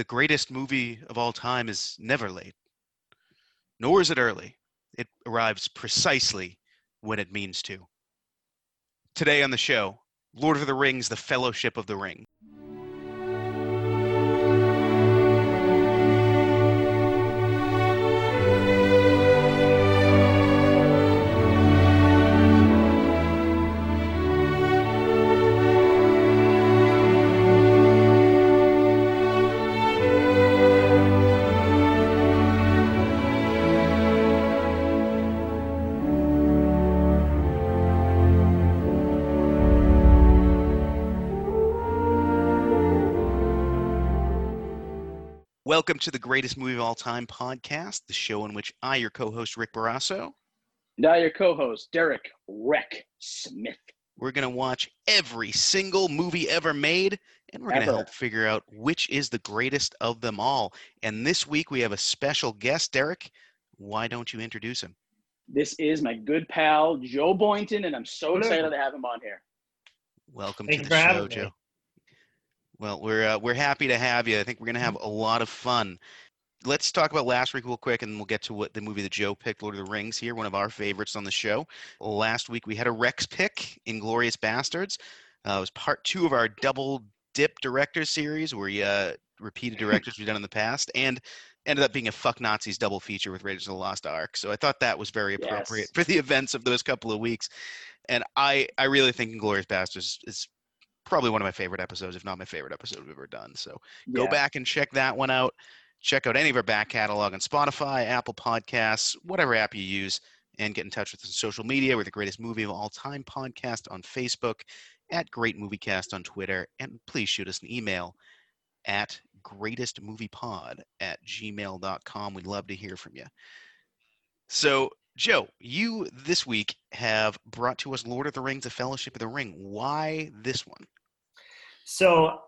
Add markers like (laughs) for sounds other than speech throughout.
the greatest movie of all time is never late, nor is it early. It arrives precisely when it means to. Today on the show, Lord of the Rings, The Fellowship of the Ring. Welcome to the greatest movie of all time podcast, the show in which I, your co host, Rick Barrasso, Now your co-host, Derek Wreck Smith. we're going to watch every single movie ever made, and we're going to help figure out which is the greatest of them all. And this week we have a special guest, Derek. Why don't you introduce him? This is my good pal, Joe Boynton, and I'm so Hello. excited to have him on here. Welcome Thank to the show. Joe. Well, we're uh, we're happy to have you. I think we're going to have Mm-hmm. a lot of fun. Let's talk about last week real quick, and then we'll get to what the movie that Joe picked, Lord of the Rings. Here, one of our favorites on the show. Last week we had a Rex pick, Inglourious Basterds. Uh, it was part two of our double dip director series, where we uh, repeated directors we've done in the past, and ended up being a fuck Nazis double feature with Raiders of the Lost Ark. So I thought that was very appropriate Yes. for the events of those couple of weeks. And I, I really think Inglourious Basterds is probably one of my favorite episodes, if not my favorite episode we've ever done. So go Yeah. back and check that one out. Check out any of our back catalog on Spotify, Apple Podcasts, whatever app you use, and get in touch with us on social media. We're the greatest movie of all time podcast on Facebook, at Great Moviecast on Twitter, and please shoot us an email at greatestmoviepod at gmail.com. We'd love to hear from you. So, Joe, you this week have brought to us Lord of the Rings, A Fellowship of the Ring. Why this one? So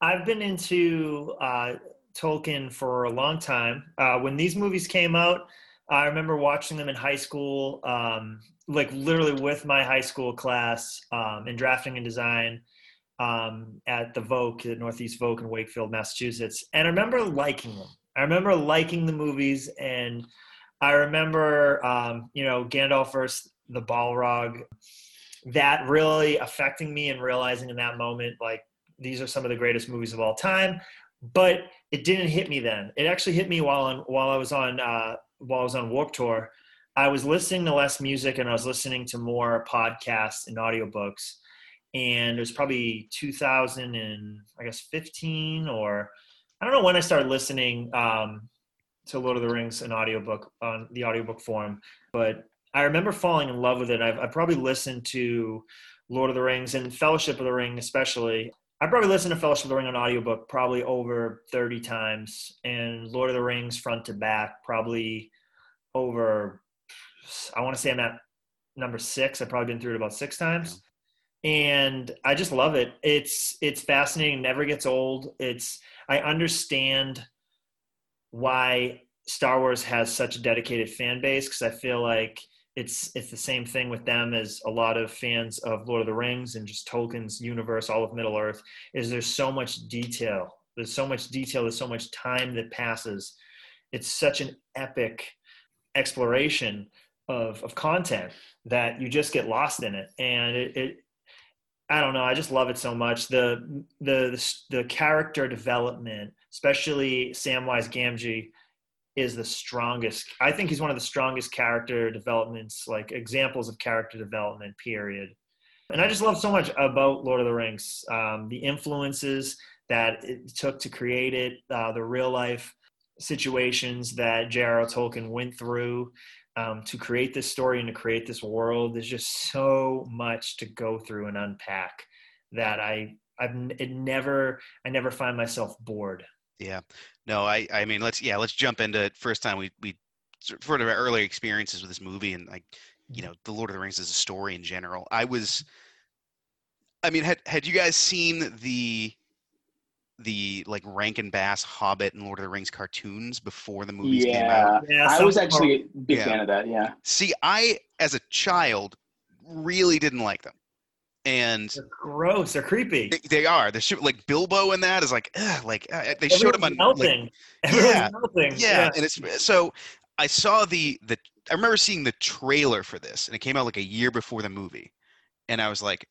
I've been into uh, Tolkien for a long time. Uh, when these movies came out, I remember watching them in high school, um, like literally with my high school class um, in drafting and design um, at the Vogue, at Northeast Vogue in Wakefield, Massachusetts. And I remember liking them. I remember liking the movies, and I remember, um, you know, Gandalf versus the Balrog. That really affecting me and realizing in that moment, like these are some of the greatest movies of all time. But it didn't hit me then. It actually hit me while on while I was on uh, while I was on Warped Tour. I was listening to less music and I was listening to more podcasts and audiobooks. And it was probably 2000 and I guess 15 or I don't know when I started listening um, to Lord of the Rings in audiobook on the audiobook form, but I remember falling in love with it. I've, I probably listened to Lord of the Rings and Fellowship of the Ring, especially. I probably listened to Fellowship of the Ring on audiobook probably over 30 times, and Lord of the Rings front to back probably over, I want to say I'm at number six. I've probably been through it about six times. And I just love it. It's it's fascinating, never gets old. It's I understand why Star Wars has such a dedicated fan base because I feel like it's it's the same thing with them as a lot of fans of Lord of the Rings and just Tolkien's universe, all of Middle Earth. Is there's so much detail. There's so much detail. There's so much time that passes. It's such an epic exploration of of content that you just get lost in it, and it. it I don't know. I just love it so much. The the the, the character development, especially Samwise Gamgee, is the strongest. I think he's one of the strongest character developments, like examples of character development. Period. And I just love so much about Lord of the Rings. Um, the influences that it took to create it, uh, the real life situations that J.R.R. Tolkien went through um, to create this story and to create this world. There's just so much to go through and unpack that I I've it never I never find myself bored. Yeah. No, I I mean let's yeah, let's jump into it. First time we we sort of our early experiences with this movie and like you know, The Lord of the Rings as a story in general. I was I mean, had had you guys seen the the like Rankin Bass Hobbit and Lord of the Rings cartoons before the movies came out? Yeah, Yeah, I was actually a big Yeah. fan of that. Yeah, See, I as a child really didn't like them. And They're gross. They're creepy. they, they are. The shit like Bilbo in that is like, ugh, like uh, they showed him on Everyone's like, melting. Yeah, melting. yeah, and it's so I saw the the I remember seeing the trailer for this, and it came out like a year before the movie, and I was like,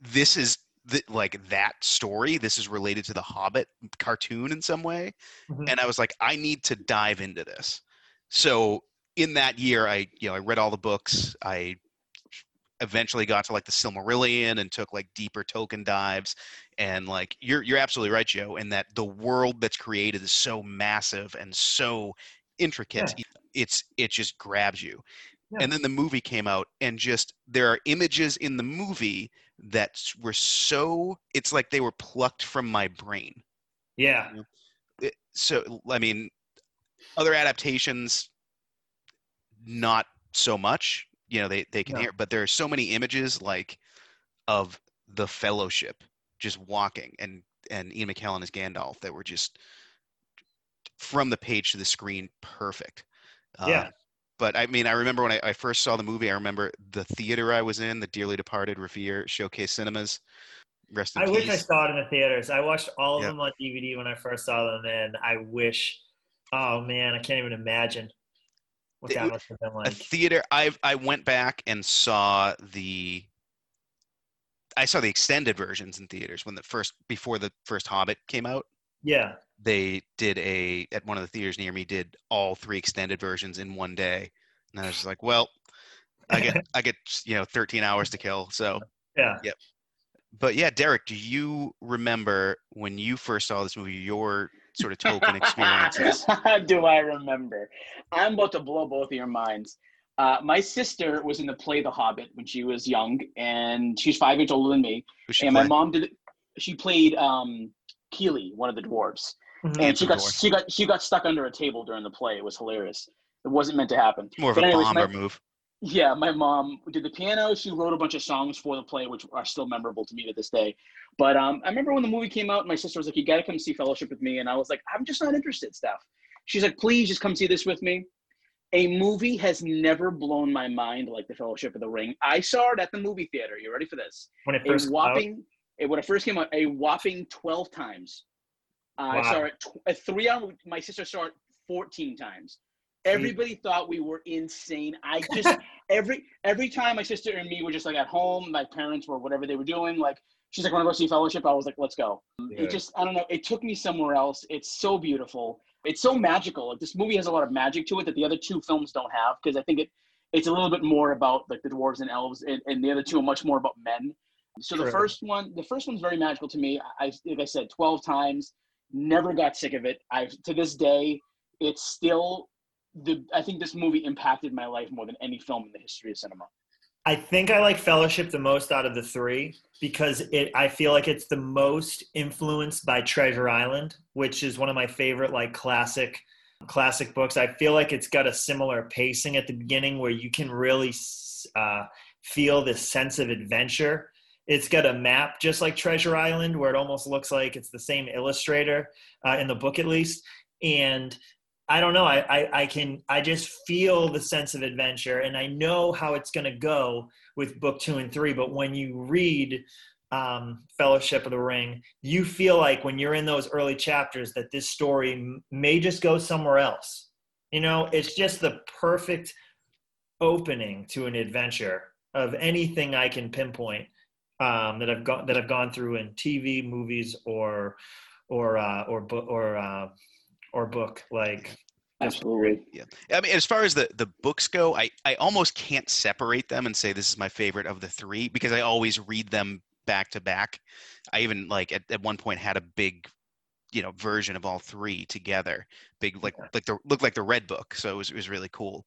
this is the, like that story. This is related to the Hobbit cartoon in some way, Mhm. and I was like, I need to dive into this. So in that year, I you know I read all the books. I eventually got to like the Silmarillion and took like deeper Tolkien dives. And like you're you're absolutely right, Joe, in that the world that's created is so massive and so intricate. It's it just grabs you. Yeah. And then the movie came out, and just there are images in the movie that were so it's like they were plucked from my brain yeah. it- so I mean, other adaptations, not so much. You know, they they can No. hear, but there are so many images like of the Fellowship just walking, and and Ian McKellen as Gandalf that were just from the page to the screen perfect. Yeah. Uh, but I mean, I remember when I, I first saw the movie. I remember the theater I was in, the dearly departed Revere Showcase Cinemas. Rest in I peace. wish I saw it in the theaters. I watched all of Yeah. them on DVD when I first saw them, and I wish. Oh man, I can't even imagine what that must have been a theater i i went back and saw the i saw the extended versions in theaters when the first before the first hobbit came out Yeah, they did a at one of the theaters near me did all three extended versions in one day and i was just like well i get (laughs) i get you know 13 hours to kill so yeah. Yep. but yeah derek do you remember when you first saw this movie your sort of Tolkien experiences (laughs) Do I remember? I'm about to blow both of your minds. Uh, my sister was in the play The Hobbit when she was young, and she's five years older than me. Who she and my mom did. She played um, Kili, one of the dwarves, Mhm. and she got Dwarf. she got she got stuck under a table during the play. It was hilarious. It wasn't meant to happen. more of But a anyways, bomber my- move Yeah, my mom did the piano. She wrote a bunch of songs for the play, which are still memorable to me to this day. But um, I remember when the movie came out, my sister was like, "You got to come see Fellowship with me," and I was like, "I'm just not interested." Stuff. She's like, "Please, just come see this with me." A movie has never blown my mind like The Fellowship of the Ring. I saw it at the movie theater. You ready for this? when it A first out. whopping, it, when it first came out, a whopping twelve times. Uh, I saw it tw- a three hour. My sister saw it fourteen times. Everybody thought we were insane. I just (laughs) every every time my sister and me were just like at home, my parents were whatever they were doing. Like she's like, "Want to go see Fellowship?" I was like, "Let's go." Yeah. It just I don't know. It took me somewhere else. It's so beautiful. It's so magical. Like this movie has a lot of magic to it that the other two films don't have because I think it it's a little bit more about like the dwarves and elves, and, and the other two are much more about men. So the first one, the first one's very magical to me. I like I said, twelve times, never got sick of it. I to this day, it's still the. I think this movie impacted my life more than any film in the history of cinema. I think I like Fellowship the most out of the three because it. I feel like it's the most influenced by Treasure Island, which is one of my favorite like classic classic books. I feel like it's got a similar pacing at the beginning where you can really uh, feel this sense of adventure. It's got a map just like Treasure Island, where it almost looks like it's the same illustrator uh, in the book, at least. And I don't know. I, I, I can I just feel the sense of adventure, and I know how it's going to go with book two and three. But when you read um, Fellowship of the Ring, you feel like when you're in those early chapters that this story may just go somewhere else. You know, it's just the perfect opening to an adventure of anything I can pinpoint um, that I've gone that I've gone through in TV, movies, or or uh, or or uh, or book like Absolutely. Yeah, I mean, as far as the the books go, I I almost can't separate them and say this is my favorite of the three because I always read them back to back. I even like at, at one point had a big, you know, version of all three together. Big like Yeah. like the looked like the red book, so it was it was really cool.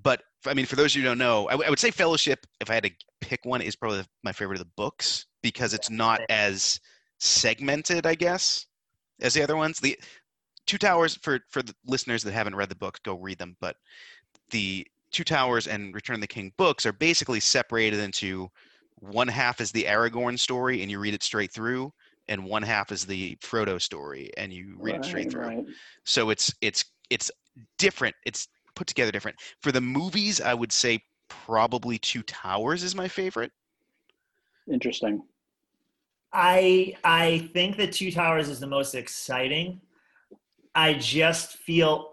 But I mean, for those of you who don't know, I, w- I would say Fellowship, if I had to pick one, is probably my favorite of the books because it's not as segmented, I guess, as the other ones. The Two Towers for for the listeners that haven't read the books, go read them. But the Two Towers and Return of the King books are basically separated into one half is the Aragorn story, and you read it straight through, and one half is the Frodo story, and you read it straight through. right. So it's it's it's different. It's put together different. For the movies, I would say probably Two Towers is my favorite. Interesting. I I think that Two Towers is the most exciting. I just feel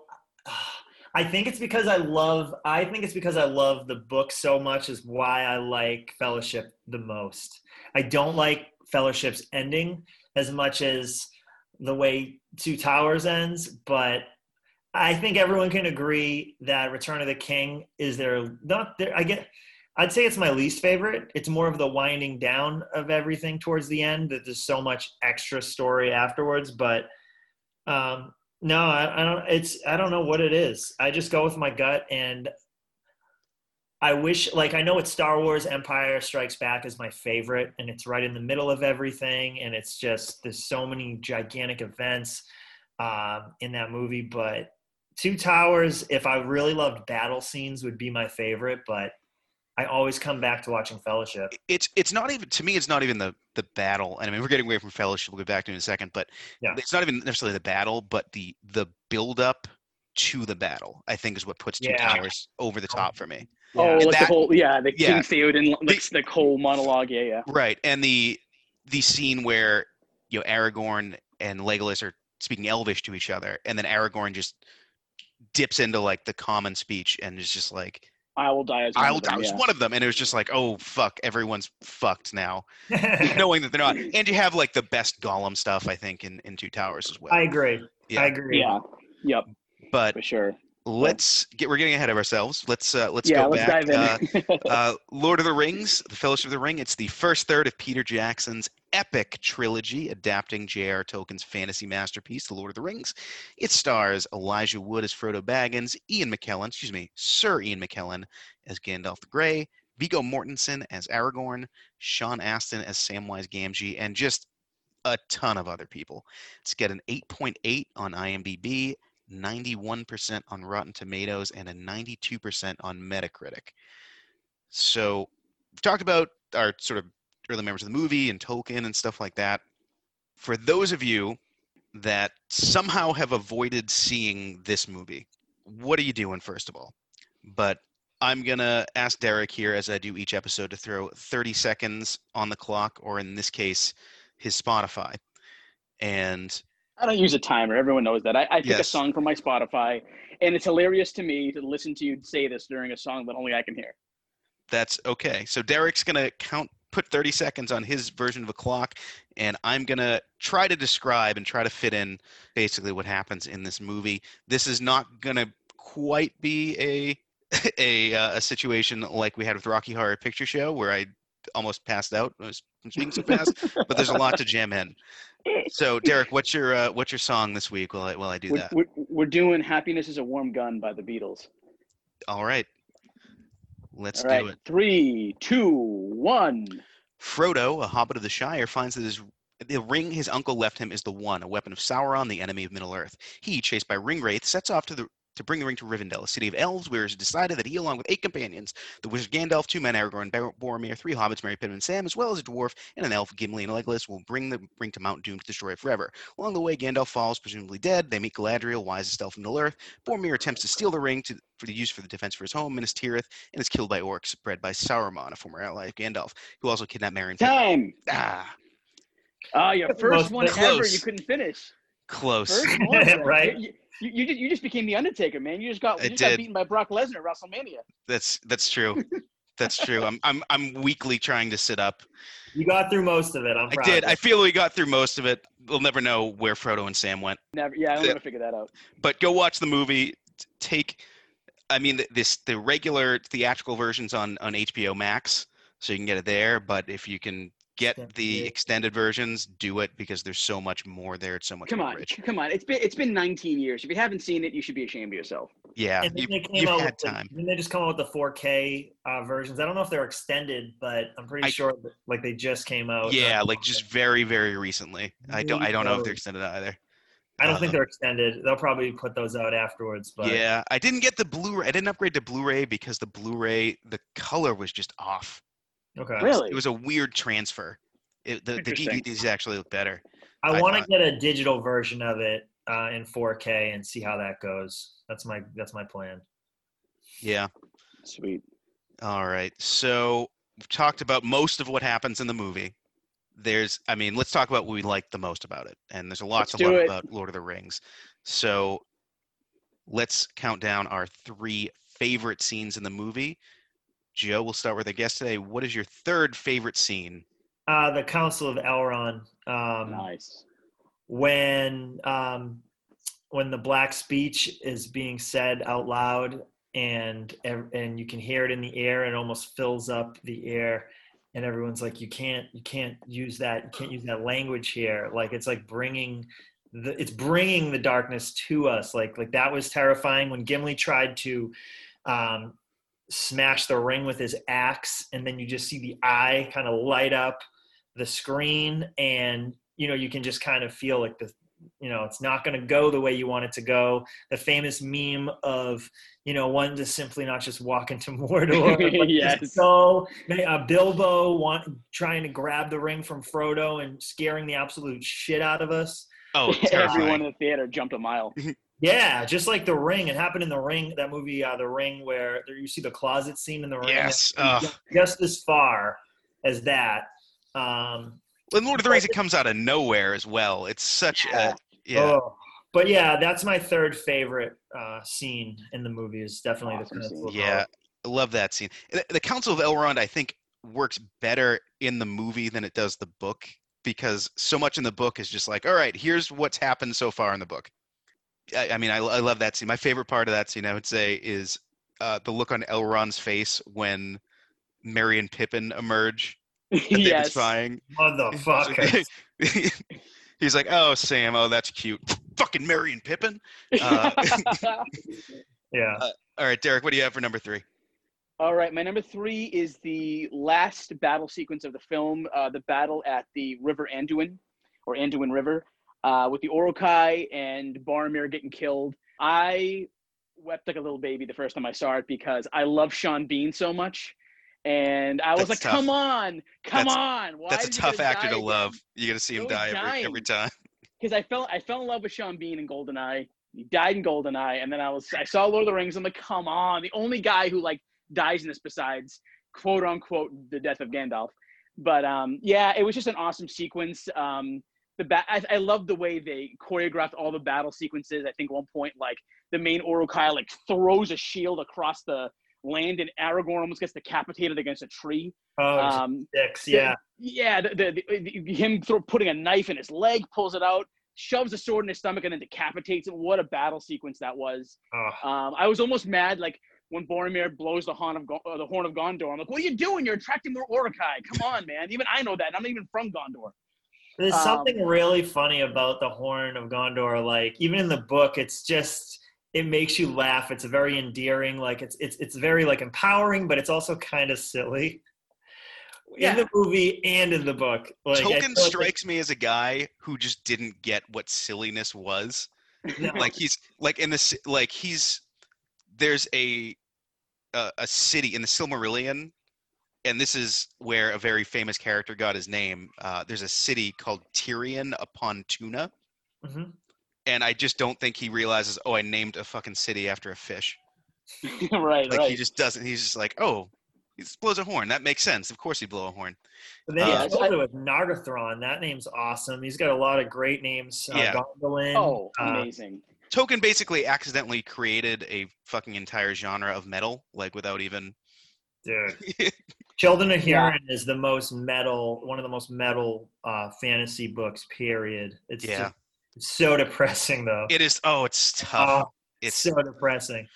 I think it's because I love I think it's because I love the book so much is why I like Fellowship the most. I don't like Fellowship's ending as much as the way Two Towers ends, but I think everyone can agree that Return of the King is their not there I get I'd say it's my least favorite. It's more of the winding down of everything towards the end that there's so much extra story afterwards. But um, no, I, I don't. It's I don't know what it is. I just go with my gut, and I wish like I know it's Star Wars Empire Strikes Back is my favorite, and it's right in the middle of everything, and it's just there's so many gigantic events um, in that movie. But Two Towers, if I really loved battle scenes, would be my favorite, but I always come back to watching Fellowship. It's it's not even to me. It's not even the the battle. And I mean, we're getting away from Fellowship. We'll get back to it in a second. But Yeah. it's not even necessarily the battle, but the the build up to the battle. I think is what puts Two Yeah. Towers over the top for me. Oh, And like that- the whole yeah, the yeah. King Theoden, like the, whole monologue. Yeah, yeah. Right, and the the scene where you know Aragorn and Legolas are speaking Elvish to each other, and then Aragorn just dips into like the common speech and is just like, I will die as one "I'll of them, I was yeah. one of them," and it was just like, "Oh fuck, everyone's fucked now," (laughs) knowing that they're not. And you have like the best Gollum stuff, I think, in in Two Towers as well. I agree. Yeah. I agree. Yeah. Yep, but for sure. Let's get we're getting ahead of ourselves. Let's uh, let's yeah, go let's back. dive in. Uh, (laughs) uh, Lord of the Rings, The Fellowship of the Ring. It's the first third of Peter Jackson's epic trilogy adapting J.R. Tolkien's fantasy masterpiece, The Lord of the Rings. It stars Elijah Wood as Frodo Baggins, Ian McKellen, excuse me, Sir Ian McKellen as Gandalf the Grey, Viggo Mortensen as Aragorn, Sean Astin as Samwise Gamgee, and just a ton of other people. It's got an 8.8 on IMDb, 91% on Rotten Tomatoes, and a 92% on Metacritic. So we've talked about our sort of early members of the movie and Tolkien and stuff like that. For those of you that somehow have avoided seeing this movie, what are you doing, first of all? But I'm going to ask Derek here, as I do each episode, to throw 30 seconds on the clock, or in this case, his Spotify. And I don't use a timer. Everyone knows that. I, I pick a song from my Spotify, and it's hilarious to me to listen to you say this during a song that only I can hear. That's okay. So Derek's gonna count, put 30 seconds on his version of a clock, and I'm gonna try to describe and try to fit in basically what happens in this movie. This is not gonna quite be a (laughs) a uh, a situation like we had with Rocky Horror Picture Show, where I almost passed out. I was speaking so fast, but there's a lot to jam in. So Derek, what's your uh, what's your song this week? While I while I do We're, that. we're, we're doing "Happiness Is a Warm Gun" by the Beatles. All right, let's All right, do it. three, two, one. Frodo, a hobbit of the Shire, finds that his the ring his uncle left him is the one, a weapon of Sauron, the enemy of Middle Earth. He, chased by ring wraiths, sets off to the to bring the ring to Rivendell, a city of elves, where it is decided that he, along with eight companions, the wizard Gandalf, two men, Aragorn, Bar- Boromir, three hobbits, Merry Pippin and Sam, as well as a dwarf and an elf, Gimli and Legolas, will bring the ring to Mount Doom to destroy it forever. Along the way, Gandalf falls, presumably dead. They meet Galadriel, wisest elf of Middle Earth. Boromir attempts to steal the ring to, for the use for the defense for his home, Minas Tirith, and is killed by orcs, bred by Saruman, a former ally of Gandalf, who also kidnapped Merry and Time. Ah, Ah, your first one ever. You couldn't finish. close. First (laughs) one. Right. You, you, you, just, you just became the Undertaker, man. You just got you just got beaten by Brock Lesnar at WrestleMania. That's that's true. That's true. I'm I'm I'm weakly trying to sit up. You got through most of it. I'm I proud did. I feel we got through most of it. We'll never know where Frodo and Sam went. Never. Yeah, I'm Yeah. gonna figure that out. But go watch the movie. Take, I mean, this the regular theatrical versions on on HBO Max, so you can get it there. But if you can get Yeah. the extended versions, do it because there's so much more there. It's so much Come on, rich. come on. It's been it's been 19 years. If you haven't seen it, you should be ashamed of yourself. Yeah, And you, they came you've out had with the- time. Then they just come out with the 4K uh, versions. I don't know if they're extended, but I'm pretty I- sure that, like they just came out. Yeah, Uh, like just very very recently. I don't I don't know if they're extended either. I don't think um, they're extended. They'll probably put those out afterwards. But Yeah, I didn't get the Blu-ray. I didn't upgrade to Blu-ray because the Blu-ray the color was just off. Okay. Really? It was a weird transfer. It, the, the Interesting. DVDs actually look better. I I want to get a digital version of it uh, in 4K and see how that goes. That's my that's my plan. Yeah. Sweet. All right. So we've talked about most of what happens in the movie. There's, I mean, let's talk about what we like the most about it. And there's a lot Let's to love about Lord of the Rings. So let's count down our three favorite scenes in the movie. Joe, we'll start with our guest today. What is your third favorite scene? Uh, the Council of Elrond. Um, Nice. when um, when the black speech is being said out loud and and you can hear it in the air and it almost fills up the air and everyone's like you can't you can't use that you can't use that language here like it's like bringing the it's bringing the darkness to us like like that was terrifying when Gimli tried to um, smash the ring with his axe and then you just see the eye kind of light up the screen and you know you can just kind of feel like the you know it's not going to go the way you want it to go the famous meme of you know one to simply not just walk into (laughs) mordor but (laughs) Yes. just go uh, bilbo want, trying to grab the ring from frodo and scaring the absolute shit out of us Oh, (laughs) Everyone in the theater jumped a mile. Yeah just like the ring it happened in the ring that movie uh, the ring where there you see the closet scene in the ring Yes. It's Ugh. just as far as that um In Lord of the Rings, it comes out of nowhere as well. It's such Yeah. a yeah. Oh, but yeah, that's my third favorite uh, scene in the movie. Is definitely Awesome the scene. Council of Yeah, I love that scene. The, the Council of Elrond, I think, works better in the movie than it does the book because so much in the book is just like, all right, here's what's happened so far in the book. I, I mean, I, I love that scene. My favorite part of that scene, I would say, is uh, the look on Elrond's face when Merry and Pippin emerge (laughs) that yes. spying. Motherfucker. (laughs) He's like, oh, Sam, oh, that's cute. Fucking Merry and Pippin. Uh, (laughs) yeah. all right, Derek, what do you have for number three? All right, my number three is the last battle sequence of the film, uh, the battle at the River Anduin, or Anduin River, uh, with the Uruk-hai and Boromir getting killed. I wept like a little baby the first time I saw it because I love Sean Bean so much. And I was That's like, tough. come on, come That's- on. Why That's a tough actor to again? love. You got to see him die every, every time. (laughs) because I fell I fell in love with Sean Bean in Goldeneye. He died in Goldeneye, and then I was I saw Lord of the Rings. I'm like, come on, the only guy who like dies in this besides quote unquote the death of Gandalf. But um, yeah, it was just an awesome sequence. Um, the ba- I, I love the way they choreographed all the battle sequences. I think one point like the main Uruk-hai like throws a shield across the land, and Aragorn almost gets decapitated against a tree. Oh, Um, six. Yeah. yeah, the, the, the, him throw, putting a knife in his leg, pulls it out, shoves a sword in his stomach, and then decapitates him. What a battle sequence that was! Oh, Um, I was almost mad, like when Boromir blows the horn of uh, the horn of Gondor. I'm like, "What are you doing? You're attracting more Uruk-hai. Come on, man! Even I know that. I'm not even from Gondor." There's Um, something really funny about the Horn of Gondor. Like even in the book, it's just it makes you laugh. It's very endearing. Like it's it's it's very like empowering, but it's also kind of silly. Yeah. In the movie and in the book, like I Tolkien feel like strikes me as a guy who just didn't get what silliness was. No. Like he's like in this like he's there's a a, a city in the Silmarillion, and this is where a very famous character got his name. Uh, there's a city called Tirion upon Tuna, Mhm. and I just don't think he realizes. Oh, I named a fucking city after a fish. (laughs) right, Like right. he just doesn't. He's just like, oh, he blows a horn. That makes sense. Of course, he'd blow a horn. But then Uh, he killed it with Nargothrond. That name's awesome. He's got a lot of great names. Uh, Yeah. Gondolin. oh, uh, amazing. Tolkien basically accidentally created a fucking entire genre of metal, like without even. dude. (laughs) Children of Yeah. Is the most metal, one of the most metal uh, fantasy books. Period. It's Yeah. just, it's so depressing though. It is. Oh, it's tough. Oh, it's so depressing.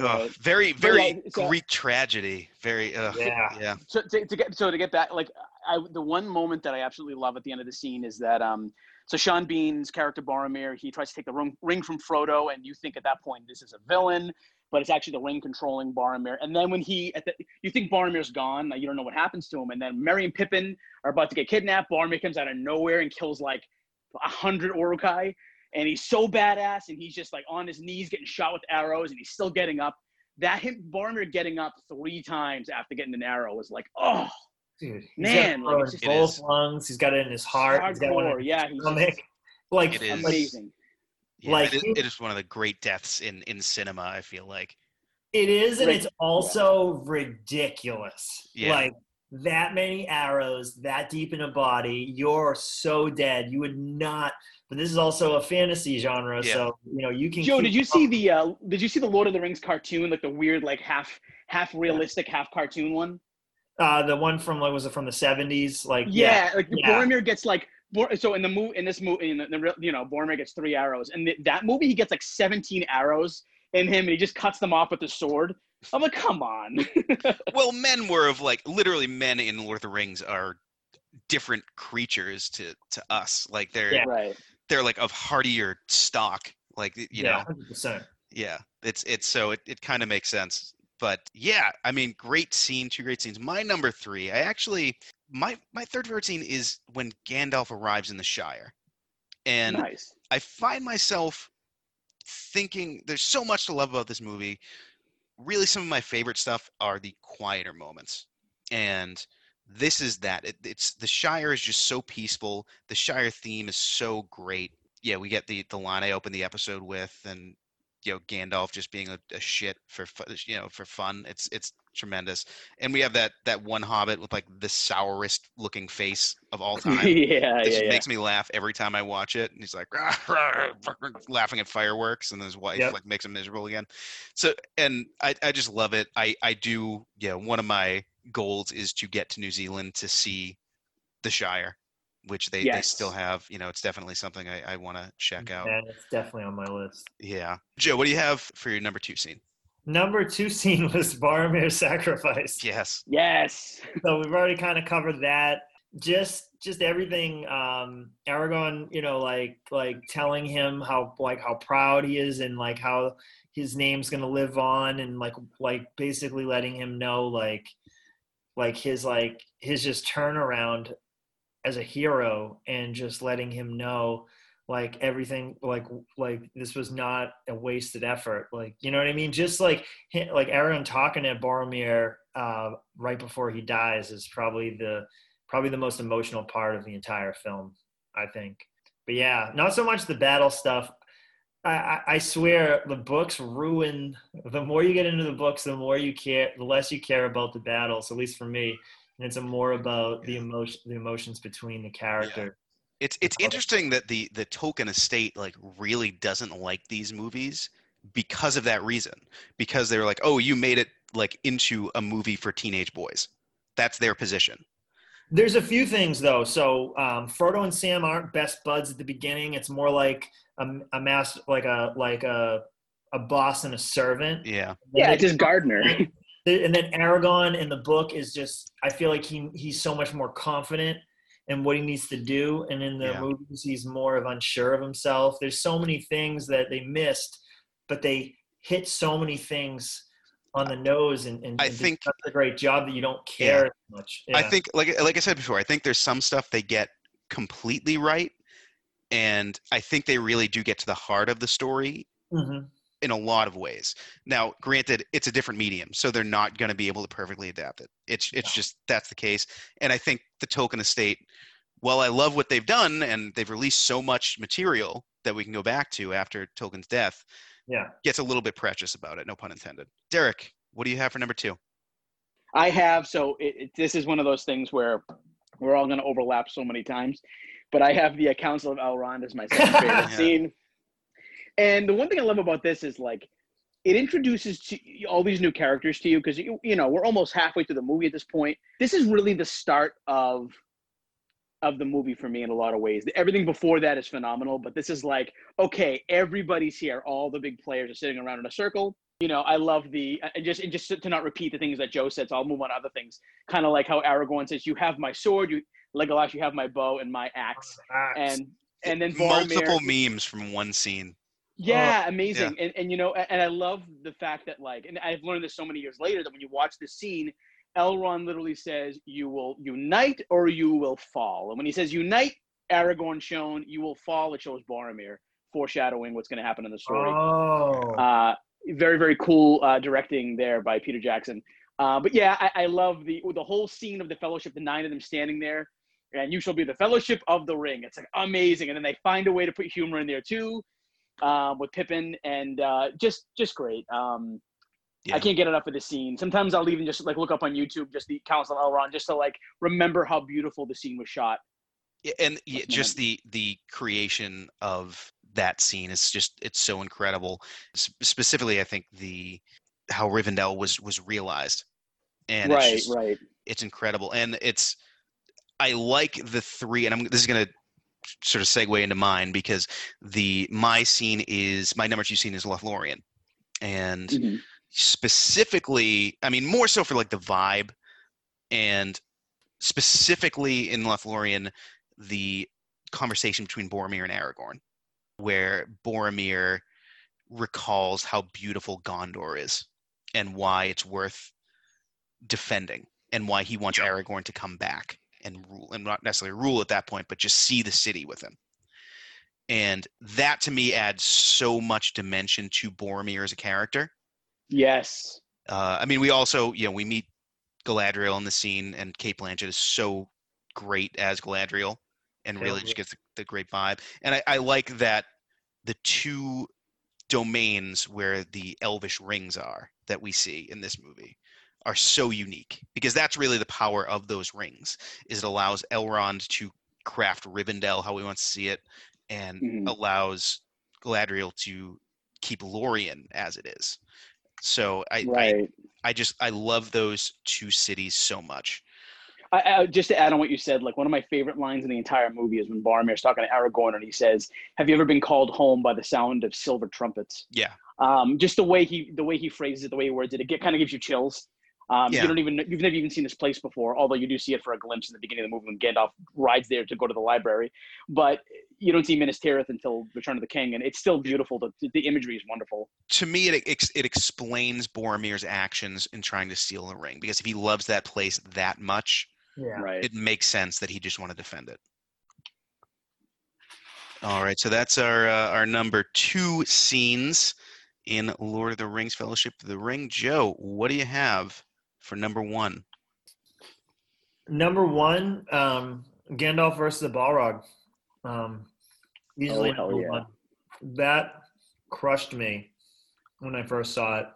ugh, Right. very, very yeah, so- Greek tragedy. Very. Ugh, Yeah. yeah. so to, to get so to get back like I the one moment that I absolutely love at the end of the scene is that um so Sean Bean's character Boromir he tries to take the ring, ring from Frodo and you think at that point this is a villain but it's actually the ring controlling Boromir and then when he at the, you think Boromir's gone like, you don't know what happens to him and then Merry and Pippin are about to get kidnapped Boromir comes out of nowhere and kills like a hundred Uruk-hai and he's so badass and he's just like on his knees getting shot with arrows and he's still getting up that him Boromir getting up three times after getting an arrow was like, oh, Dude, he's Man, got like, it's just- both It is. lungs. He's got it in his heart. He's got one in hardcore. his Yeah, he's stomach. just Like amazing. Yeah Like, it, he- is, it is one of the great deaths in in cinema. I feel like. it is, and it's also ridiculous. Yeah. Like that many arrows that deep in a body, you're so dead. You would not. But this is also a fantasy genre, Yeah. so you know you can. Joe, did you see the uh, did you see the Lord of the Rings cartoon, like the weird, like half half realistic, half cartoon one? uh, the one from like was it from the seventies? Like Yeah, like yeah. Boromir gets like Bor- so in the movie in this movie in the, the real- you know Boromir gets three arrows, and th- that movie he gets like seventeen arrows in him, and he just cuts them off with the sword. I'm like, come on. (laughs) Well, men were of like literally men in Lord of the Rings are different creatures to to us. Like they're Yeah. right. they're like of hardier stock. Like you yeah, know, hundred percent. yeah. It's it's so it, it kind of makes sense. But yeah, I mean, great scene, two great scenes. My number three, I actually my my third favorite scene is when Gandalf arrives in the Shire, and nice. I find myself thinking there's so much to love about this movie. Really, some of my favorite stuff are the quieter moments, and this is that. It, it's the Shire is just so peaceful. The Shire theme is so great. Yeah, we get the the line I opened the episode with, and you know Gandalf just being a, a shit for you know for fun. It's it's tremendous, and we have that that one Hobbit with like the sourest looking face of all (laughs) time. yeah, It yeah, just yeah. makes me laugh every time I watch it. And he's like (laughs) laughing at fireworks, and his wife Yep. like makes him miserable again. So, and I, I just love it. I, I do. Yeah, one of my goals is to get to New Zealand to see the Shire, which they, they still have. You know, it's definitely something I, I want to check out. Yeah, it's definitely on my list. Yeah, Joe, what do you have for your number two scene? Number two (laughs) scene was Boromir's sacrifice. Yes, Yes. so we've already kind of covered that just just everything um aragorn you know like like telling him how like how proud he is and like how his name's gonna live on and like like basically letting him know like like his like his just turnaround as a hero and just letting him know like everything like like this was not a wasted effort like you know what i mean? Just like like Aaron talking to Boromir uh, right before he dies is probably the probably the most emotional part of the entire film i think. But yeah not so much the battle stuff. I, I, I swear the books ruin the more you get into the books the more you care the less you care about the battles at least for me. And it's a more about the emotion the emotions between the character it's it's interesting that the the Tolkien estate like really doesn't like these movies because of that reason. Because they were like, oh, you made it like into a movie for teenage boys. That's their position. There's a few things though. So um, Frodo and Sam aren't best buds at the beginning. It's more like a, a master, like a like a a boss and a servant. Yeah. Yeah, And it's his gardener. (laughs) And then Aragorn in the book is just. I feel like he he's so much more confident in what he needs to do, and in the Yeah. movies he's more of unsure of himself. There's so many things that they missed, but they hit so many things on the nose and, and, I and think- such a great job that you don't care as much. I think like like I said before, I think there's some stuff they get completely right. And I think they really do get to the heart of the story Mhm. In a lot of ways. Now, granted, it's a different medium, so they're not going to be able to perfectly adapt it. It's it's just that's the case. And I think the Tolkien estate, while I love what they've done and they've released so much material that we can go back to after Tolkien's death, Yeah. gets a little bit precious about it. No pun intended. Derek, what do you have for number two? I have so it, it, this is one of those things where we're all going to overlap so many times, but I have the Council of Elrond as my second (laughs) favorite Yeah. scene. And the one thing I love about this is like it introduces to all these new characters to you because you you know we're almost halfway through the movie at this point. This is really the start of of the movie for me in a lot of ways. Everything before that is phenomenal, but this is like okay, everybody's here. All the big players are sitting around in a circle you know, I love the and just and just to not repeat the things that Joe said, so I'll move on to other things. Kind of like how Aragorn says, "You have my sword, you Legolas, you have my bow and my axe," and and then Boromir, multiple memes from one scene. Yeah, amazing. And and you know, a- and I love the fact that like, and I've learned this so many years later that when you watch this scene, Elrond literally says, "You will unite or you will fall." And when he says unite, Aragorn shown, "You will fall." It shows Boromir, foreshadowing what's going to happen in the story. Oh. Uh, very very cool uh, directing there by Peter Jackson. Uh, but yeah, I, I love the the whole scene of the Fellowship, the nine of them standing there, and you shall be the Fellowship of the Ring. It's like amazing, and then they find a way to put humor in there too, um, with Pippin, and uh, just just great. Um, Yeah. I can't get enough of the scene. Sometimes I'll even just like look up on YouTube just the Council of Elrond just to like remember how beautiful the scene was shot. Yeah, and yeah, just the the creation of that scene is just it's so incredible. S- specifically, I think the how Rivendell was was realized, and right, it's just, right. it's incredible, and it's I like the three, and I'm this is gonna sort of segue into mine because the my scene is my number two scene is Lothlorien, and Mhm. specifically, I mean, more so for like the vibe, and specifically in Lothlorien, the conversation between Boromir and Aragorn, where Boromir recalls how beautiful Gondor is and why it's worth defending and why he wants Aragorn to come back and rule and not necessarily rule at that point, but just see the city with him. And that to me adds so much dimension to Boromir as a character. Yes. Uh, I mean, we also, you know, we meet Galadriel in the scene, and Cate Blanchett is so great as Galadriel, and really just gets the, the great vibe. And I, I like that the two domains where the elvish rings are that we see in this movie are so unique because that's really the power of those rings is it allows Elrond to craft Rivendell how he wants to see it and Mhm. allows Galadriel to keep Lorien as it is. So I, I Right. I just I love those two cities so much. I, I, just to add on what you said, like one of my favorite lines in the entire movie is when Boromir's talking to Aragorn and he says, "Have you ever been called home by the sound of silver trumpets?" Yeah. Um, just the way he the way he phrases it, the way he words it, it get, kind of gives you chills. Um, Yeah. You don't even you've never even seen this place before, although you do see it for a glimpse in the beginning of the movie when Gandalf rides there to go to the library. But you don't see Minas Tirith until Return of the King, and it's still beautiful. The, the imagery is wonderful. To me, it ex- it explains Boromir's actions in trying to steal the ring because if he loves that place that much, Yeah. Right. it makes sense that he just want to defend it. All right, so that's our uh, our number two scenes in Lord of the Rings: Fellowship of the Ring. Joe, what do you have for number one? Number one, um, Gandalf versus the Balrog. Um, easily Oh, hell number yeah. one. That crushed me when I first saw it.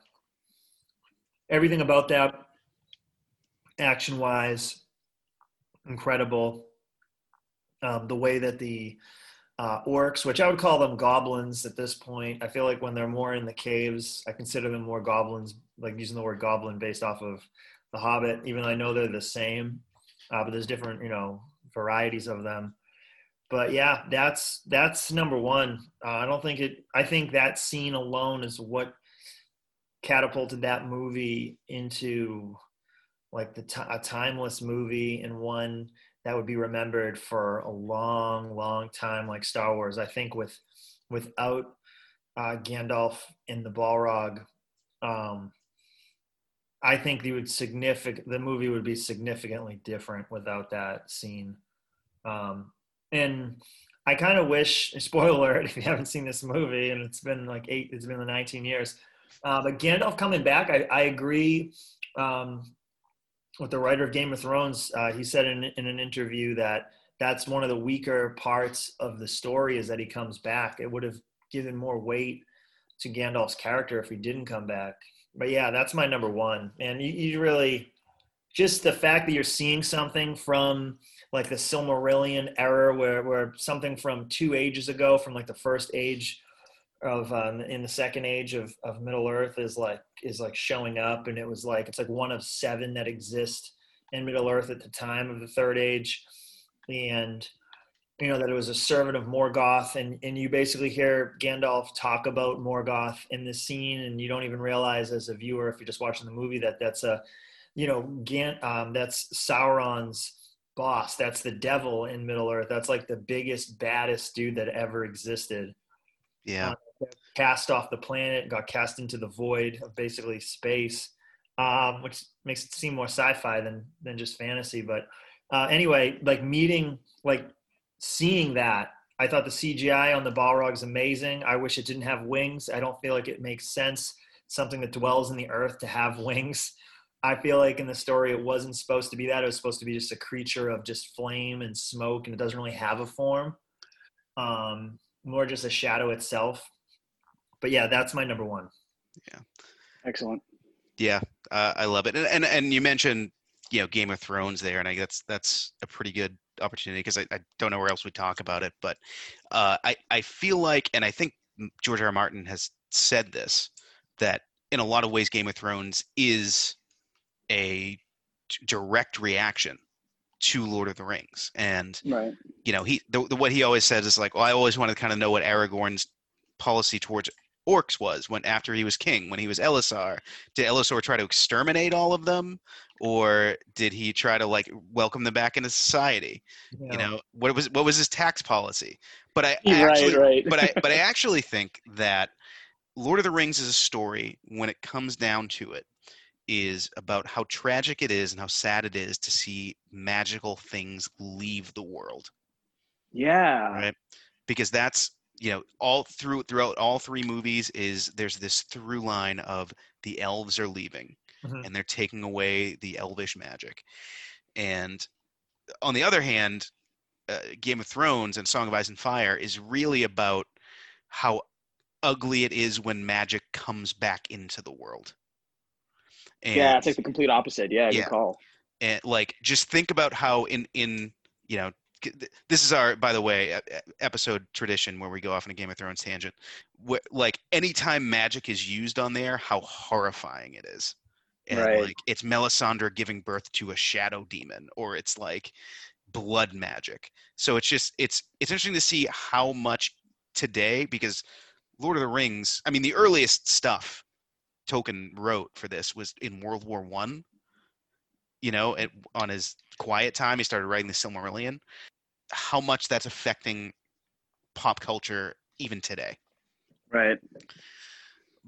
Everything about that, action wise, incredible. Um, the way that the uh, orcs, which I would call them goblins at this point, I feel like when they're more in the caves, I consider them more goblins, like using the word goblin based off of The Hobbit, even though I know they're the same uh, but there's different you know varieties of them. But yeah that's that's number one. Uh, i don't think it i think that scene alone is what catapulted that movie into like the ti a timeless movie and one that would be remembered for a long long time like star wars i think with without uh, gandalf in the balrog um, I think the would significant the movie would be significantly different without that scene. Um, and I kind of wish, (laughs) spoiler alert, if you haven't seen this movie and it's been like eight, it's been the 19 years. Uh, but Gandalf coming back, I, I agree um, with the writer of Game of Thrones. Uh, he said in, in an interview that that's one of the weaker parts of the story is that he comes back. It would have given more weight to Gandalf's character if he didn't come back but yeah, that's my number one. And you, you really just the fact that you're seeing something from like the Silmarillion era, where where something from two ages ago, from like the first age of um, in the second age of of Middle Earth, is like is like showing up, and it was like it's like one of seven that exist in Middle Earth at the time of the Third Age, and you know that it was a servant of Morgoth, and and you basically hear Gandalf talk about Morgoth in this scene, and you don't even realize as a viewer if you're just watching the movie that that's a, you know, Gan, um, that's Sauron's boss. That's the devil in Middle Earth. That's like the biggest, baddest dude that ever existed. Yeah, Cast off the planet, got cast into the void of basically space, um, which makes it seem more sci-fi than than just fantasy. But uh, anyway, like meeting like seeing that i thought the cgi on the balrog is amazing. I wish it didn't have wings. I don't feel like it makes sense something that dwells in the earth to have (laughs) wings. I feel like in the story it wasn't supposed to be that. It was supposed to be just a creature of just flame and smoke and it doesn't really have a form um more just a shadow itself but yeah that's my number one Yeah. Excellent. Yeah, uh, I love it. And, and and you mentioned you know Game of Thrones there, and I that's that's a pretty good opportunity because I, I don't know where else we talk about it, but uh, I I feel like, and I think George R. R. Martin has said this that in a lot of ways Game of Thrones is a direct reaction to Lord of the Rings, and Right. you know he the, the what he always says is like, well, I always wanted to kind of know what Aragorn's policy towards orcs was when after he was king when he was Elessar did Elessar try to exterminate all of them? Or did he try to like welcome them back into society? You know what was what was his tax policy? But I, I actually right, right. but I but I (laughs) actually think that Lord of the Rings is a story when it comes down to it is about how tragic it is and how sad it is to see magical things leave the world. Yeah. right? Because that's you know all through throughout all three movies is there's this through line of the elves are leaving Mhm. and they're taking away the elvish magic and on the other hand uh, game of thrones and song of ice and fire is really about how ugly it is when magic comes back into the world and yeah, it's like the complete opposite. Yeah, Yeah. good call. and like just think about how in in you know g- th- this is our by the way episode tradition where we go off on a game of thrones tangent. Wh- like anytime magic is used on there how horrifying it is. And Right. like it's melisandre giving birth to a shadow demon or it's like blood magic. So it's just it's it's interesting to see how much today because lord of the rings i mean the earliest stuff tolkien wrote for this was in world war one you know, it, on his quiet time, he started writing the Silmarillion. How much that's affecting pop culture even today. Right.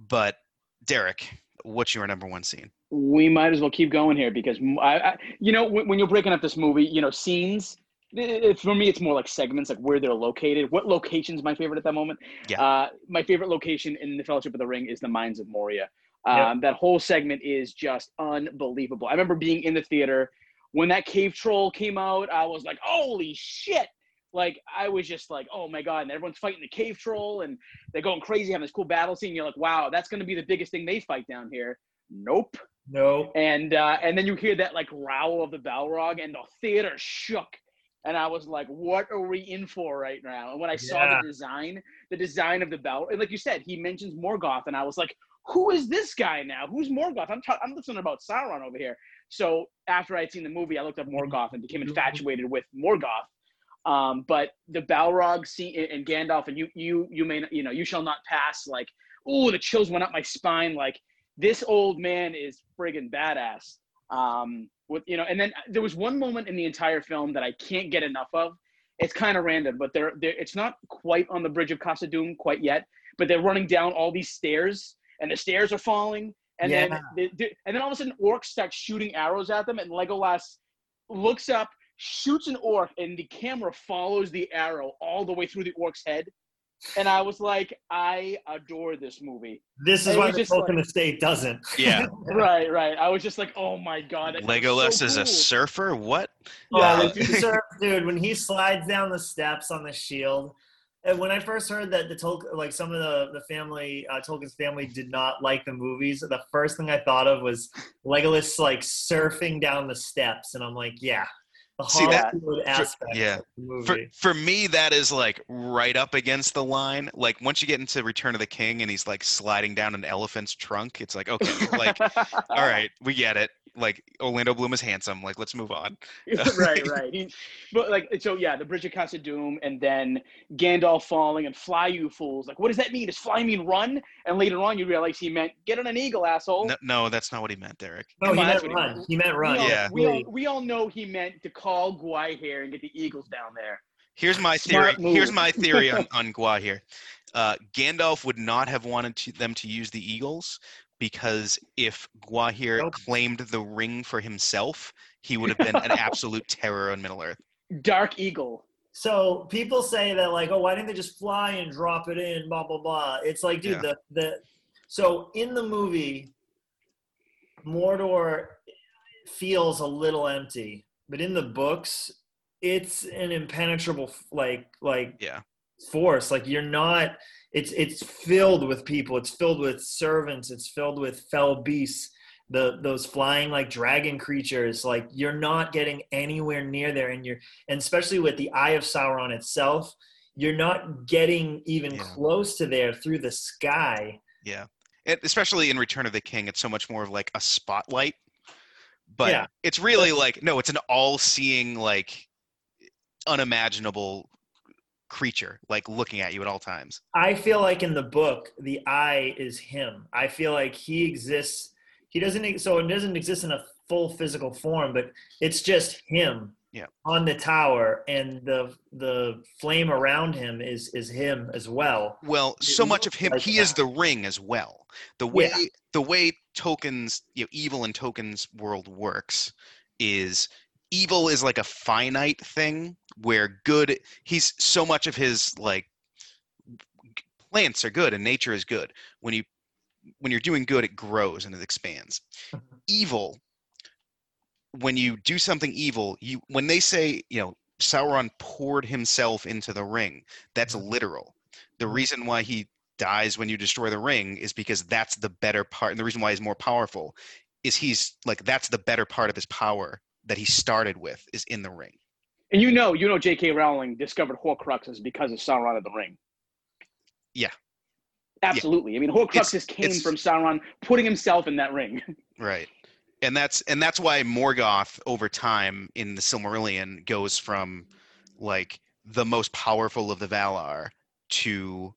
But Derek, what's your number one scene? we might as well keep going here because I, I- you know, when, when you're breaking up this movie, you know, scenes. It, it- for me, it's more like segments, like where they're located. What location's my favorite at that moment? Yeah. Uh, my favorite location in the Fellowship of the Ring is the Mines of Moria. Um, Yep. That whole segment is just unbelievable. I remember being in the theater when that cave troll came out. I was like, "Holy shit!" Like I was just like, "Oh my god!" And everyone's fighting the cave troll, and they're going crazy, having this cool battle scene. You're like, "Wow, that's going to be the biggest thing they fight down here." Nope No. and uh, and then you hear that like growl of the Balrog, and the theater shook. And I was like, "What are we in for right now?" And when I saw the design, the design of the Bal, and like you said, he mentions Morgoth, and I was like, "Who is this guy now? Who's Morgoth?" I'm ta- I'm listening about Sauron over here. So after I'd seen the movie, I looked up Morgoth and became infatuated with Morgoth. Um, but the Balrog and Gandalf, and you you you may you know you shall not pass. Like, ooh, the chills went up my spine. Like this old man is friggin' badass. Um, with you know, and then there was one moment in the entire film that I can't get enough of. It's kind of random, but they're, they're it's not quite on the bridge of Khazad-dûm quite yet. But they're running down all these stairs, and the stairs are falling, and then they, they- and then all of a sudden orcs start shooting arrows at them, and Legolas looks up, shoots an orc, and the camera follows the arrow all the way through the orc's head. And I was like, I adore this movie. This is It why was the just Tolkien like- estate doesn't. Yeah. (laughs) Right, right. I was just like, oh my god. that was Legolas so is a surfer? What? Oh, Yeah, the surf, dude, when he slides down the steps on the shield. And when I first heard that the Tolkien, like some of the the family, uh, Tolkien's family did not like the movies, the first thing I thought of was Legolas like surfing down the steps, and I'm like, yeah, the See, that- Hollywood aspect yeah. of the movie. For, for me, that is like right up against the line. Like once you get into Return of the King and he's like sliding down an elephant's trunk, it's like, okay, like, (laughs) all right, we get it. Like Orlando Bloom is handsome. Like, let's move on. (laughs) right, right. (laughs) He, but like, so yeah, the Bridge of Khazad-dûm, and then Gandalf falling and fly, you fools. Like, what does that mean? Does fly mean run? And later on, you realize he meant get on an eagle, asshole. No, no, that's not what he meant, Derek. no, Come he on, meant that's what he run. meant. He meant run. we all, Yeah. we all we all know he meant to call Gwaihir and get the eagles down there. Here's my theory. Here's my theory on, (laughs) on Gwaihir. Uh, Gandalf would not have wanted to, them to use the eagles because if Gwaihir Nope. claimed the ring for himself, he would have been an (laughs) absolute terror on Middle Earth. Dark Eagle. So people say that like, oh, why didn't they just fly and drop it in? Blah blah blah. It's like, dude, Yeah. the the so in the movie, Mordor feels a little empty, but in the books, it's an impenetrable like like Yeah. force. Like you're not. It's it's filled with people. It's filled with servants. It's filled with fell beasts the those flying like dragon creatures like you're not getting anywhere near there and you're and especially with the eye of sauron itself you're not getting even Yeah. close to there through the sky Yeah, it, especially in Return of the King, it's so much more of like a spotlight. But Yeah. it's really like no, it's an all-seeing, like unimaginable creature, like looking at you at all times. I feel like in the book, the i is him. I feel like he exists. He doesn't. So it doesn't exist in a full physical form, but it's just him. Yeah. On the tower, and the the flame around him is is him as well. Well, It so much of him, like he is the ring as well. The way Yeah. the way Tolkien's, you know, evil and Tolkien's world works is evil is like a finite thing where good he's so much of his like plants are good and nature is good. When you when you're doing good it grows and it expands. (laughs) Evil when you do something evil, you when they say, you know, Sauron poured himself into the ring, that's Mhm. literal. The Mhm. reason why he dies when you destroy the ring is because that's the better part and the reason why he's more powerful is he's like that's the better part of his power that he started with is in the ring. And you know, you know, J.K. Rowling discovered Horcruxes because of Sauron of the Ring. Yeah. Absolutely. I mean, Horcruxes came it's- from Sauron putting himself in that ring. (laughs) Right. And that's and that's why Morgoth over time in the Silmarillion goes from like the most powerful of the Valar to